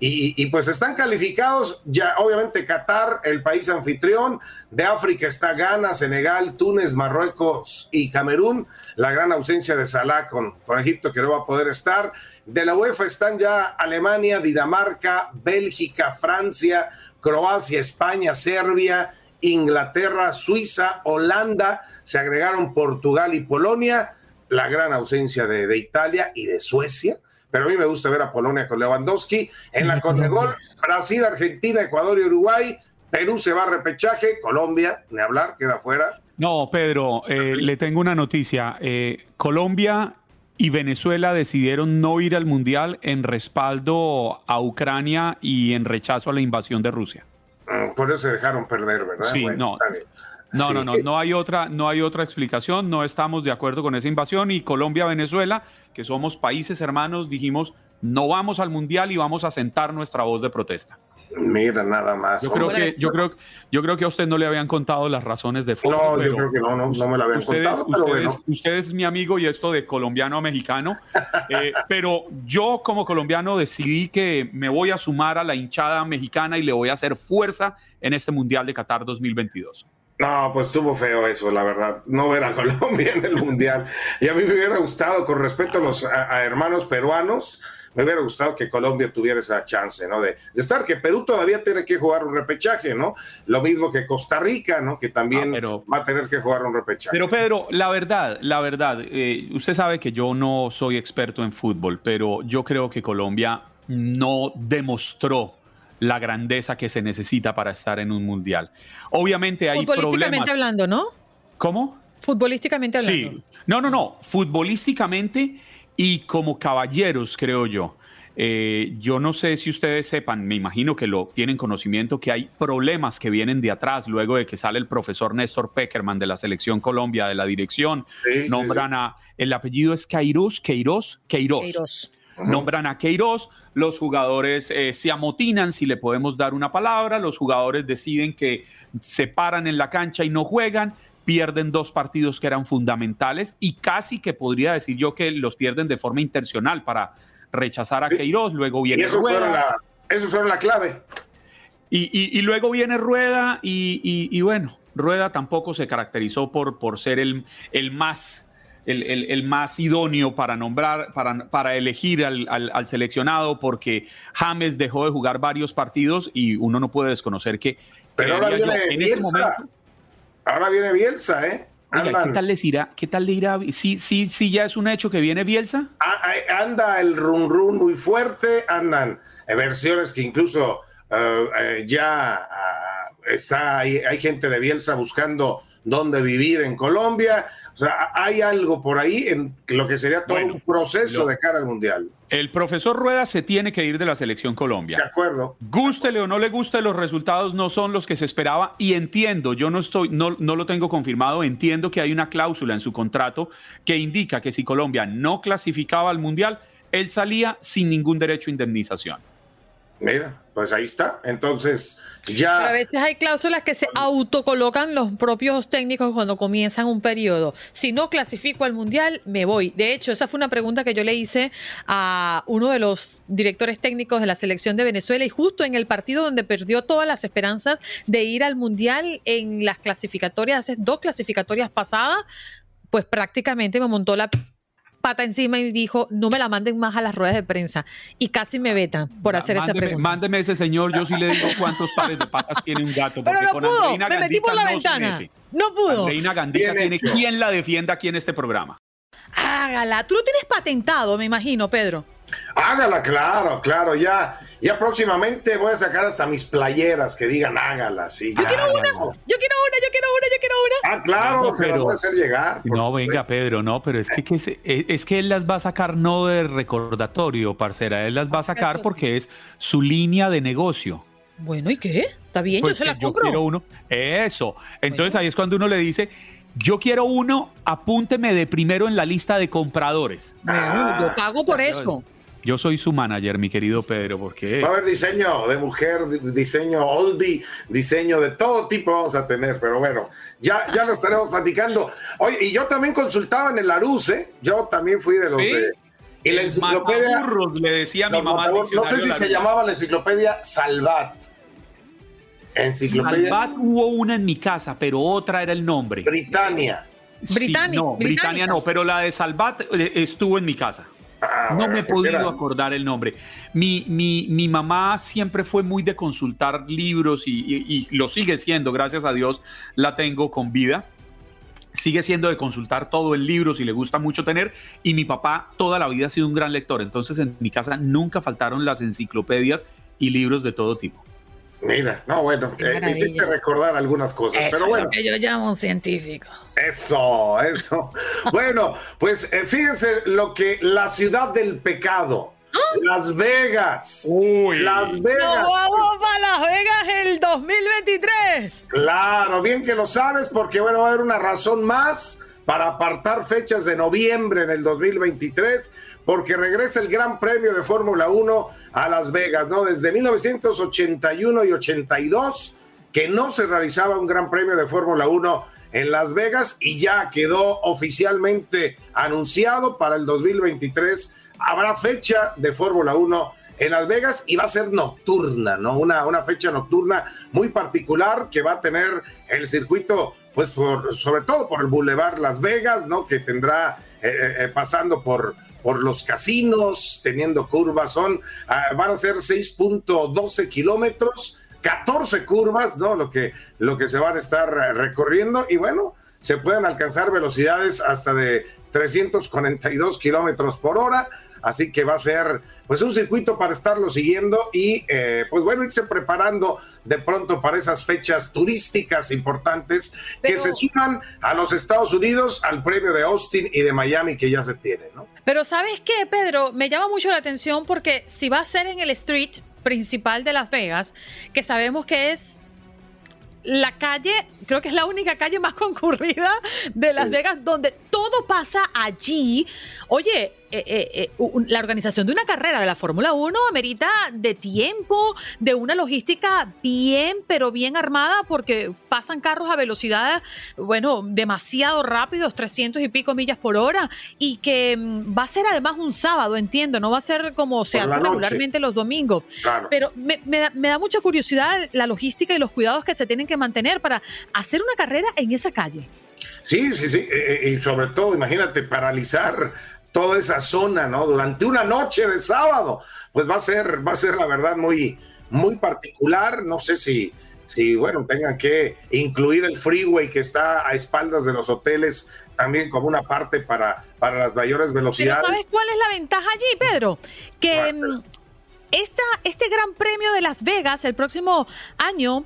Y, pues están calificados ya, obviamente, Qatar, el país anfitrión. De África está Ghana, Senegal, Túnez, Marruecos y Camerún. La gran ausencia de Salah con, con Egipto, que no va a poder estar. De la UEFA están ya Alemania, Dinamarca, Bélgica, Francia, Croacia, España, Serbia, Inglaterra, Suiza, Holanda. Se agregaron Portugal y Polonia. La gran ausencia de, de Italia y de Suecia pero a mí me gusta ver a Polonia con Lewandowski. En la Conmebol, Brasil, Argentina, Ecuador y Uruguay. Perú se va a repechaje, Colombia, ni hablar, queda fuera. No, Pedro, eh, le tengo una noticia. Eh, Colombia y Venezuela decidieron no ir al Mundial en respaldo a Ucrania y en rechazo a la invasión de Rusia. Mm, Por eso se dejaron perder, ¿verdad? Sí, no. No, Sí. no, no, no hay otra, no hay otra explicación. No estamos de acuerdo con esa invasión y Colombia, Venezuela, que somos países hermanos, dijimos no vamos al mundial y vamos a sentar nuestra voz de protesta. Mira, nada más. Yo creo que, yo creo, yo creo que a usted no le habían contado las razones de fondo. No, yo creo que no, no, no me la habían ustedes, contado, pero ustedes- bueno. usted es mi amigo y esto de colombiano a mexicano. eh, pero yo como colombiano decidí que me voy a sumar a la hinchada mexicana y le voy a hacer fuerza en este Mundial de Qatar 2022. No, pues estuvo feo eso, la verdad. No ver a Colombia en el Mundial. Y a mí me hubiera gustado, con respecto a los a- a hermanos peruanos, me hubiera gustado que Colombia tuviera esa chance, ¿no? De, de estar, que Perú todavía tiene que jugar un repechaje, ¿no? Lo mismo que Costa Rica, ¿no? Que también va a tener que jugar un repechaje. Pero Pedro, la verdad, la verdad, eh, usted sabe que yo no soy experto en fútbol, pero yo creo que Colombia no demostró la grandeza que se necesita para estar en un mundial. Obviamente hay Futbolísticamente problemas. hablando, ¿no? ¿Cómo? Futbolísticamente hablando. Sí. No, no, no. Futbolísticamente y como caballeros, creo yo. Eh, yo no sé si ustedes sepan, me imagino que lo tienen conocimiento, que hay problemas que vienen de atrás luego de que sale el profesor Néstor Peckerman de la Selección Colombia, de la dirección. Sí, sí, Nombran a, el apellido es Queiroz, Queiroz, Queiroz. Queiroz. Nombran a Queiroz, los jugadores eh, se amotinan, si le podemos dar una palabra, los jugadores deciden que se paran en la cancha y no juegan, pierden dos partidos que eran fundamentales y casi que podría decir yo que los pierden de forma intencional para rechazar a Queiroz, luego Y viene esos Rueda. fueron, la, esos fueron la clave. Y, y- y luego viene Rueda y, y- y bueno, Rueda tampoco se caracterizó por, por ser el, el más... El, el- el más idóneo para nombrar, para, para elegir al, al- al seleccionado, porque James dejó de jugar varios partidos y uno no puede desconocer que. Pero ahora yo, viene en ese Bielsa. momento- Ahora viene Bielsa, ¿eh? Oiga, ¿qué tal les irá? ¿Qué tal le irá? ¿Sí, sí, sí ya es un hecho que viene Bielsa? Ah, anda el run run muy fuerte, andan eh, versiones que incluso eh, eh, ya ah, está hay, hay gente de Bielsa buscando dónde vivir en Colombia. O sea, hay algo por ahí en lo que sería todo Bueno, un proceso lo- de cara al mundial. El profesor Rueda se tiene que ir de la selección Colombia. De acuerdo. Gústele o no le guste, los resultados no son los que se esperaba y entiendo, yo no estoy, no, no lo tengo confirmado, entiendo que hay una cláusula en su contrato que indica que si Colombia no clasificaba al Mundial, él salía sin ningún derecho a indemnización. Mira, pues ahí está. Entonces, Pero a ya. veces hay cláusulas que se autocolocan los propios técnicos cuando comienzan un periodo. Si no clasifico al mundial, me voy. De hecho, esa fue una pregunta que yo le hice a uno de los directores técnicos de la selección de Venezuela y justo en el partido donde perdió todas las esperanzas de ir al mundial en las clasificatorias, hace dos clasificatorias pasadas, pues prácticamente me montó la pata encima y dijo, no me la manden más a las ruedas de prensa. Y casi me vetan por hacer esa pregunta. mándeme ese señor, yo sí le digo cuántos pares de patas tiene un gato. Pero porque no con pudo, Andreina me metí por la no ventana. No pudo. Andreina Gandita Bien tiene hecho. quien la defienda aquí en este programa. Hágala. Tú lo tienes patentado, me imagino, Pedro. Hágala, claro, claro, ya, ya próximamente voy a sacar hasta mis playeras que digan hágala, sí. Yo quiero una, yo quiero una, yo quiero una, yo quiero una. Ah, claro, No, se las pero- voy a hacer llegar. No, venga. Pedro, no, pero es que, que se- es, es que él las va a sacar no de recordatorio, parcera, él las va a sacar porque es su línea de negocio. Bueno, ¿y qué? Está bien, Pues yo se la que yo compro. quiero uno. Eso. Entonces ahí es cuando uno le dice, yo quiero uno, apúnteme de primero en la lista de compradores. Bueno, Ah. yo pago por eso. Yo soy su manager, mi querido Pedro, porque... Va a haber diseño de mujer, di- diseño oldie, diseño de todo tipo vamos a tener, pero bueno, ya, ya lo estaremos platicando. Oye, y yo también consultaba en el Arús, ¿eh? Yo también fui de los Sí. de... Y la enciclopedia... mataburros, le decía a mi mamá. no sé si se la- llamaba la enciclopedia Salvat. Enciclopedia Salvat hubo una en mi casa, pero otra era el nombre. Britannia. Sí, Britannia- no, Britannia no, pero la de Salvat eh, estuvo en mi casa. Ah, No bueno, me he podido era- acordar el nombre. Mi, mi, mi mamá siempre fue muy de consultar libros y, y- y lo sigue siendo, gracias a Dios, la tengo con vida. Sigue siendo de consultar todo en libros y le gusta mucho tener. Y mi papá toda la vida ha sido un gran lector. Entonces en mi casa nunca faltaron las enciclopedias y libros de todo tipo. Mira, no, bueno, Qué eh, me hiciste recordar algunas cosas, Eso pero es bueno. lo que yo llamo un científico. Eso, eso. Bueno, pues eh, fíjense lo que la ciudad del pecado, Las Vegas. Las ¡Nos Vegas. vamos para Las Vegas el 2023! Claro, bien que lo sabes, porque bueno, va a haber una razón más para apartar fechas de noviembre en el 2023, porque regresa el Gran Premio de Fórmula 1 a Las Vegas, ¿no? Desde 1981 y 82, que no se realizaba un Gran Premio de Fórmula 1 en Las Vegas y ya quedó oficialmente anunciado para el 2023. Habrá fecha de Fórmula 1 en Las Vegas y va a ser nocturna, ¿no? Una, una fecha nocturna muy particular que va a tener el circuito, pues por, sobre todo por el Boulevard Las Vegas, ¿no? Que tendrá eh, eh, pasando por, por los casinos, teniendo curvas, son, ah, van a ser 6.12 kilómetros, 14 curvas, ¿no? Lo que, lo que se van a estar eh, recorriendo y bueno, se pueden alcanzar velocidades hasta de 342 kilómetros por hora, así que va a ser pues un circuito para estarlo siguiendo y eh, pues bueno, irse preparando de pronto para esas fechas turísticas importantes que se suman a los Estados Unidos al premio de Austin y de Miami que ya se tiene, ¿no? Pero ¿sabes qué, Pedro? Me llama mucho la atención porque si va a ser en el street principal de Las Vegas, que sabemos que es la calle, creo que es la única calle más concurrida de Las. Vegas, donde todo pasa allí. Oye, eh, eh, eh, la organización de una carrera de la Fórmula 1 amerita de tiempo, de una logística bien, pero bien armada, porque pasan carros a velocidades, bueno, demasiado rápidos, 300 y pico millas por hora, y que mm, va a ser además un sábado, entiendo, no va a ser como se Por hace regularmente los domingos. Claro. Pero me, me da, me da mucha curiosidad la logística y los cuidados que se tienen que mantener para hacer una carrera en esa calle. Sí, sí, sí, eh, eh, y sobre todo, imagínate, paralizar toda esa zona, ¿no? Durante una noche de sábado, pues va a ser, va a ser la verdad muy, muy particular. No sé si, si, bueno, tengan que incluir el freeway que está a espaldas de los hoteles también como una parte para, para las mayores Pero velocidades. ¿sabes cuál es la ventaja allí, Pedro? Que ¿Cuál, mm, esta, este Gran Premio de Las Vegas el próximo año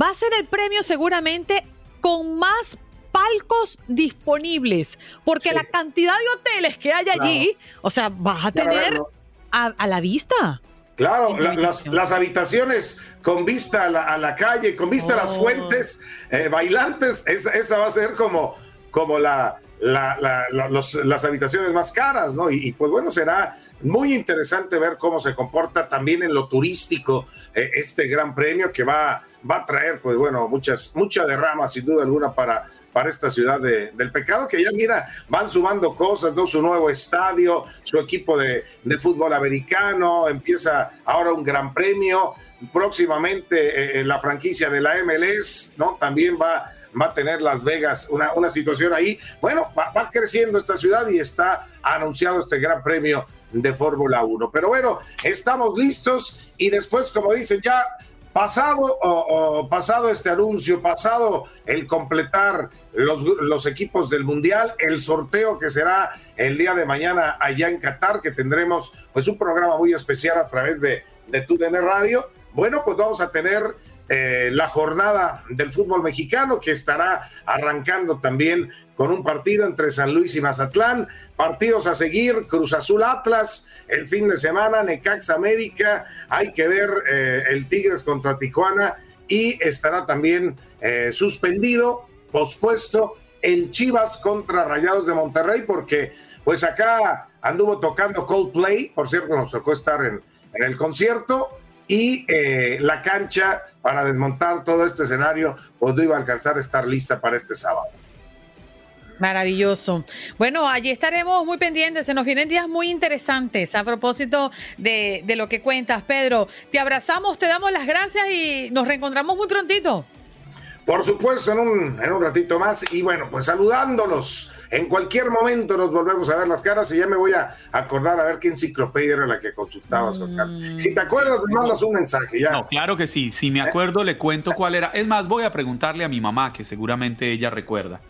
va a ser el premio seguramente con más palcos disponibles, porque Sí. la cantidad de hoteles que hay allí, o sea, vas a tener a, a la vista. Claro, la- las, habitaciones con vista a la, a la calle, con vista a las Oh. fuentes eh, bailantes, esa, esa va a ser como, como la, la- la- la- los- las habitaciones más caras, ¿no? Y, pues bueno, será muy interesante ver cómo se comporta también en lo turístico eh, este gran premio que va, va a traer, pues bueno, muchas, mucha derrama sin duda alguna para, para esta ciudad de- del pecado, que ya mira, van sumando cosas, ¿no? Su nuevo estadio, su equipo de, de fútbol americano, empieza ahora un gran premio, próximamente eh, la franquicia de la MLS, ¿no? También va, va a tener Las Vegas una, una situación ahí. Bueno, va, creciendo esta ciudad y está anunciado este gran premio de Fórmula 1. Pero bueno, estamos listos y después, como dicen, ya pasado, o- o pasado este anuncio, pasado el completar los, los equipos del Mundial, el sorteo que será el día de mañana allá en Qatar, que tendremos pues un programa muy especial a través de, de TUDN Radio. Bueno, pues vamos a tener eh, la jornada del fútbol mexicano que estará arrancando también con un partido entre San Luis y Mazatlán, partidos a seguir, Cruz Azul Atlas, el fin de semana, Necax América, hay que ver eh, el Tigres contra Tijuana y estará también eh, suspendido, pospuesto, el Chivas contra Rayados de Monterrey, porque pues acá anduvo tocando Coldplay, por cierto nos tocó estar en, el concierto, y la cancha para desmontar todo este escenario, pues no iba a alcanzar a estar lista para este sábado. Maravilloso. Bueno, allí estaremos muy pendientes. Se nos vienen días muy interesantes a propósito de, de lo que cuentas, Pedro. Te abrazamos, te damos las gracias y nos reencontramos muy prontito. Por supuesto, en un, en un ratito más. Y bueno, pues saludándolos. En cualquier momento nos volvemos a ver las caras y ya me voy a acordar a ver qué enciclopedia era la que consultabas, Juan Carlos. Si te acuerdas, me mandas un mensaje ya. No, claro que sí. Si me acuerdo, le cuento cuál era. Es más, voy a preguntarle a mi mamá, que seguramente ella recuerda.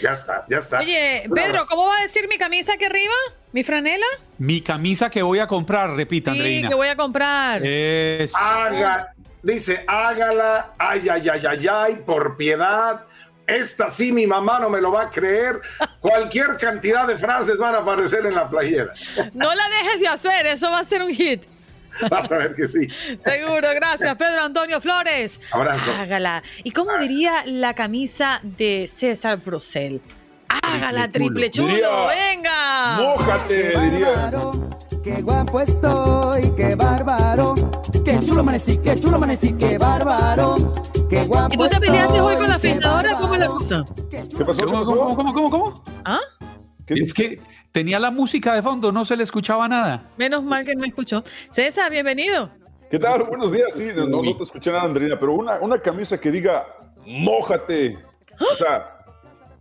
Ya está, ya está. Oye, Pedro. ¿cómo va a decir mi camisa aquí arriba? ¿Mi franela? Mi camisa que voy a comprar, repita, Sí, Andreina. que voy a comprar. Es- Haga, dice, hágala, ay, ay, ay, ay, ay, por piedad. Esta sí mi mamá no me lo va a creer. Cualquier cantidad de frases van a aparecer en la playera. No la dejes de hacer, eso va a ser un hit. Vas a ver que sí. Seguro, gracias, Pedro Antonio Flores. Abrazo. Hágala. ¿Y cómo diría la camisa de César Procel? Hágala, triple chulo, Diría, venga. Mójate, diría. Qué guapo estoy, qué bárbaro. Qué chulo amanecí, qué chulo amanecí, qué bárbaro. Qué guapo ¿Y tú te peleaste hoy con la afeitadora? ¿Cómo es la cosa? ¿Qué pasó? ¿Cómo, cómo, cómo, cómo, cómo? ¿Ah? Es que tenía la música de fondo, no se le escuchaba nada. Menos mal que no me escuchó. César, bienvenido. ¿Qué tal? Buenos días. Sí, no, no te escuché nada, Andrina, pero una, una camisa que diga, mójate. O sea,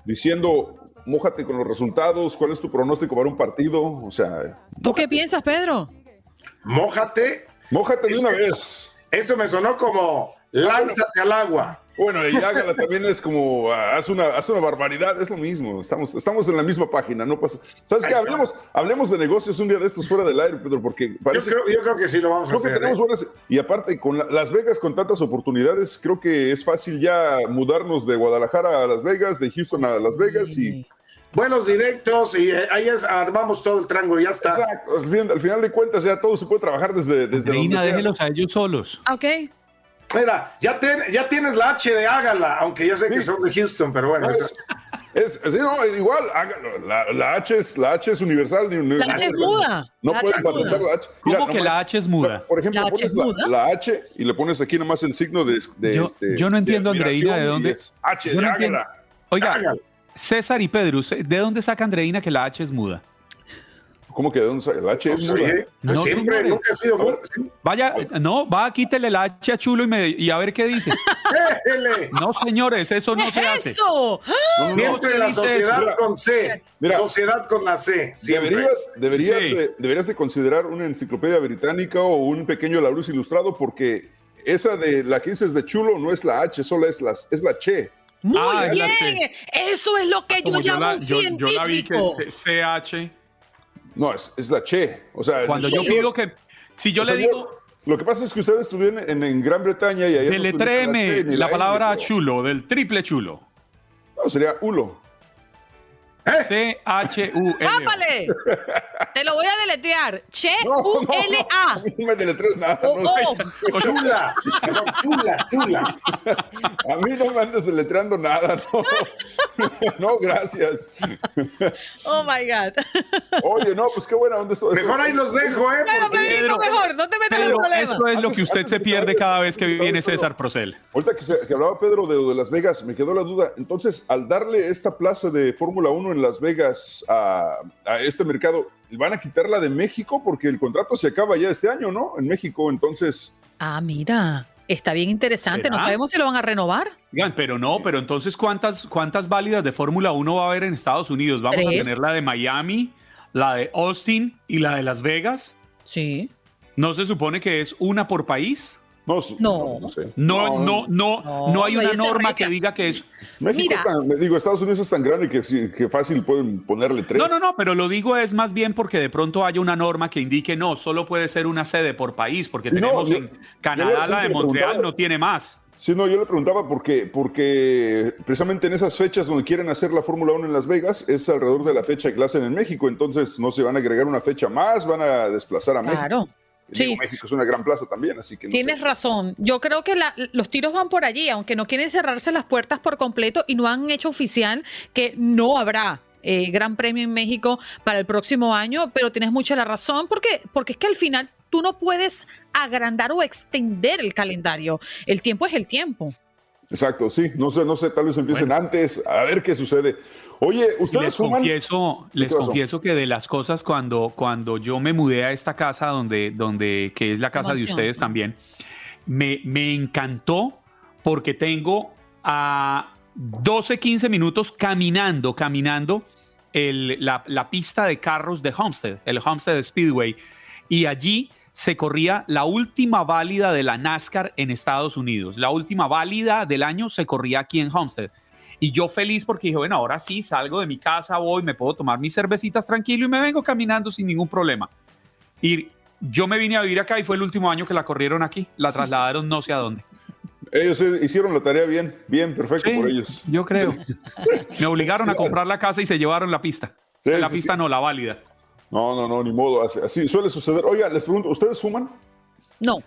diciendo, mójate con los resultados, cuál es tu pronóstico para un partido. O sea, ¿Tú qué piensas, Pedro? Mójate. mójate de una vez. Eso me sonó como lánzate al agua. Bueno, y hágala también es como, ah, haz una, haz una barbaridad, es lo mismo. Estamos, estamos en la misma página, no pasa. ¿Sabes qué? Hablemos, hablemos de negocios un día de estos fuera del aire, Pedro, porque Yo creo, yo creo que sí lo vamos a que hacer. tenemos ¿eh? buenas. Y aparte, con la- Las Vegas, con tantas oportunidades, creo que es fácil ya mudarnos de Guadalajara a Las Vegas, de Houston a Las Vegas y. Vuelos directos y eh, ahí es- armamos todo el triángulo, ya está. Exacto, al fin- al final de cuentas, ya todo se puede trabajar desde, desde Andreina, donde sea. déjelos a ellos solos. Ok. Mira, ya, ten- ya tienes la H de hágala, aunque ya sé que son de Houston, pero bueno. Es, es- sí, no, igual, hágalo. La, la H es, la H es universal. ni- La H es muda. No La pueden H patentar la H. ¿Cómo que nomás- la H es muda? Por ejemplo, ¿La H pones es la, H y le pones aquí nomás el signo de. de Yo- este, yo no entiendo, Andreina, de dónde- es H, Yo de no hágala. Oiga, Hágalo. César y Pedro, ¿de dónde saca Andreina que la H es muda? ¿Cómo que de dónde sale? La H es muda. No, siempre, señores. nunca ha sido muda. Vaya, no, va, quítele la H a Chulo y, me- y a ver qué dice. No, señores, eso no ¿Qué se es hace. eso? No, no, no. Siempre se la dice sociedad eso. con C. Mira. sociedad con la C. Siempre. Deberías, deberías, Sí. de, deberías de considerar una enciclopedia británica o un pequeño Laurus ilustrado porque esa de la que dices de chulo no es la H, solo es, las, es la che. Muy Ah, la bien. Eso es lo que yo llamo la, un yo- yo la vi que es CH. No, es, es la che. O sea, Cuando yo pido que, si yo o sea, le digo, Lo que pasa es que usted estudió en, en- Gran Bretaña y no deletréeme che ni la N, palabra chulo, del triple chulo. No, sería hulo. C-H-U-L. ¡Pápale! Te lo voy a deletear. Che No, no, U no, L A. no me deletres nada. Oh, no. oh. Chula. No, chula, chula. A mí no me andes deletreando nada, no. no, gracias. Oh my God. Oye, no, pues qué buena onda esto. Mejor ahí los dejo, ¿eh? Bueno, Porque- Pedrito, mejor. No te metas en Pero problemas. eso es lo que usted antes se pierde cada vez que viene César Procel. Ahorita que, se- que hablaba Pedro de, de Las Vegas, me quedó la duda. Entonces, al darle esta plaza de Fórmula 1 en Las Vegas a, a este mercado, ¿van a quitarla de México? Porque el contrato se acaba ya este año, ¿no? En México, entonces... Ah, mira. Está bien interesante. No sabemos si lo van a renovar. Pero no, pero entonces, ¿cuántas, cuántas válidas de Fórmula 1 va a haber en Estados Unidos? Vamos a tener la de Miami, la de Austin y la de Las Vegas. Sí. ¿No se supone que es una por país? No, No. no sé. No, no, no, no, hay una norma que diga que es. México Mira. es tan, me digo, Estados Unidos es tan grande que, fácil pueden ponerle tres. No, no, no, pero lo digo es más bien porque de pronto haya una norma que indique no, solo puede ser una sede por país, porque Sí, tenemos en yo Canadá la de Montreal no tiene más. Sí, no, yo le preguntaba porque, porque precisamente en esas fechas donde quieren hacer la Fórmula 1 en Las Vegas es alrededor de la fecha que la hacen en México, entonces no se van a agregar una fecha más, van a desplazar a México. Claro. Digo, Sí. México es una gran plaza también, así que no Tienes sé. razón. Yo creo que la- los tiros van por allí, aunque no quieren cerrarse las puertas por completo y no han hecho oficial que no habrá eh, Gran Premio en México para el próximo año, pero tienes mucha la razón porque, porque es que al final tú no puedes agrandar o extender el calendario. El tiempo es el tiempo. Exacto, sí, no sé, no sé, tal vez empiecen antes, a ver qué sucede. Oye, les fuman? confieso, les confieso que de las cosas cuando, cuando yo me mudé a esta casa donde, donde que es la casa de ustedes también, me, me encantó porque tengo a 12, 15 minutos caminando, caminando el- la, la pista de carros de Homestead, el Homestead Speedway, y allí se corría la última válida de la NASCAR en Estados Unidos. La última válida del año se corría aquí en Homestead. Y yo feliz porque dije, bueno, ahora sí salgo de mi casa, voy, me puedo tomar mis cervecitas tranquilo y me vengo caminando sin ningún problema. Y yo me vine a vivir acá y fue el último año que la corrieron aquí. La trasladaron no sé a dónde. Ellos hicieron la tarea bien, bien, perfecto Sí, por ellos. Yo creo. Me obligaron a comprar la casa y se llevaron la pista. Sí, la sí, pista no, la válida. No, no, no, ni modo, así, así suele suceder. Oiga, les pregunto, ¿ustedes fuman? No.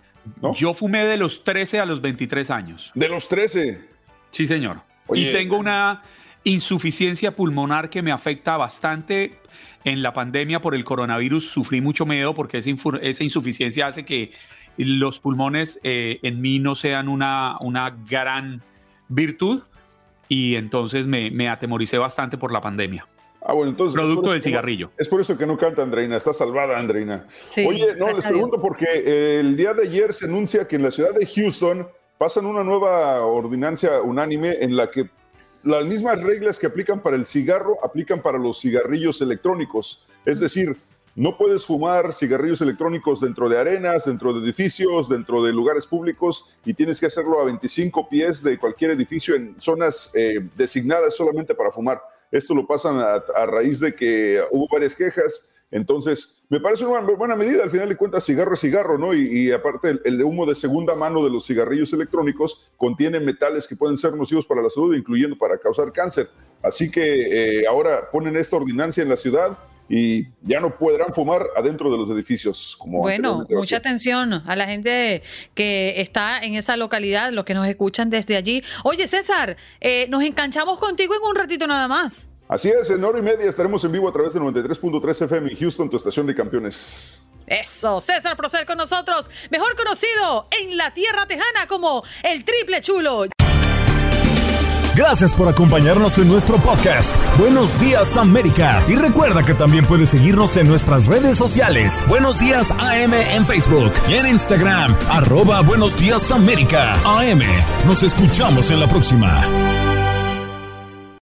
Yo fumé de los 13 a los 23 años. De los 13. Sí, señor. Oye, y tengo una insuficiencia pulmonar que me afecta bastante. En la pandemia por el coronavirus sufrí mucho miedo porque esa, infu- esa insuficiencia hace que los pulmones eh, en mí no sean una, una gran virtud y entonces me, me atemoricé bastante por la pandemia. Ah, bueno, entonces. Producto del cigarrillo. Es por eso que no canta Andreina, está salvada Andreina. Sí, Oye, no, les pregunto porque eh, el día de ayer se anuncia que en la ciudad de Houston pasan una nueva ordinancia unánime en la que las mismas reglas que aplican para el cigarro aplican para los cigarrillos electrónicos. Es decir, no puedes fumar cigarrillos electrónicos dentro de arenas, dentro de edificios, dentro de lugares públicos y tienes que hacerlo a 25 pies de cualquier edificio en zonas eh, designadas solamente para fumar. Esto lo pasan a, a raíz de que hubo varias quejas. Entonces, me parece una buena medida. Al final de cuentas, cigarro es cigarro, ¿no? Y, y aparte, el, el humo de segunda mano de los cigarrillos electrónicos contiene metales que pueden ser nocivos para la salud, incluyendo para causar cáncer. Así que eh, ahora ponen esta ordinancia en la ciudad y ya no podrán fumar adentro de los edificios. Como Bueno, mucha atención a la gente que está en esa localidad, los que nos escuchan desde allí. Oye, César, eh, nos enganchamos contigo en un ratito nada más. Así es, en hora y media estaremos en vivo a través de 93.3 FM en Houston, tu estación de campeones. Eso, César Procel con nosotros, mejor conocido en la tierra tejana como el triple chulo. Gracias por acompañarnos en nuestro podcast. Buenos días América. Y recuerda que también puedes seguirnos en nuestras redes sociales. Buenos días AM en Facebook y en Instagram. Arroba Buenos días América. AM. Nos escuchamos en la próxima.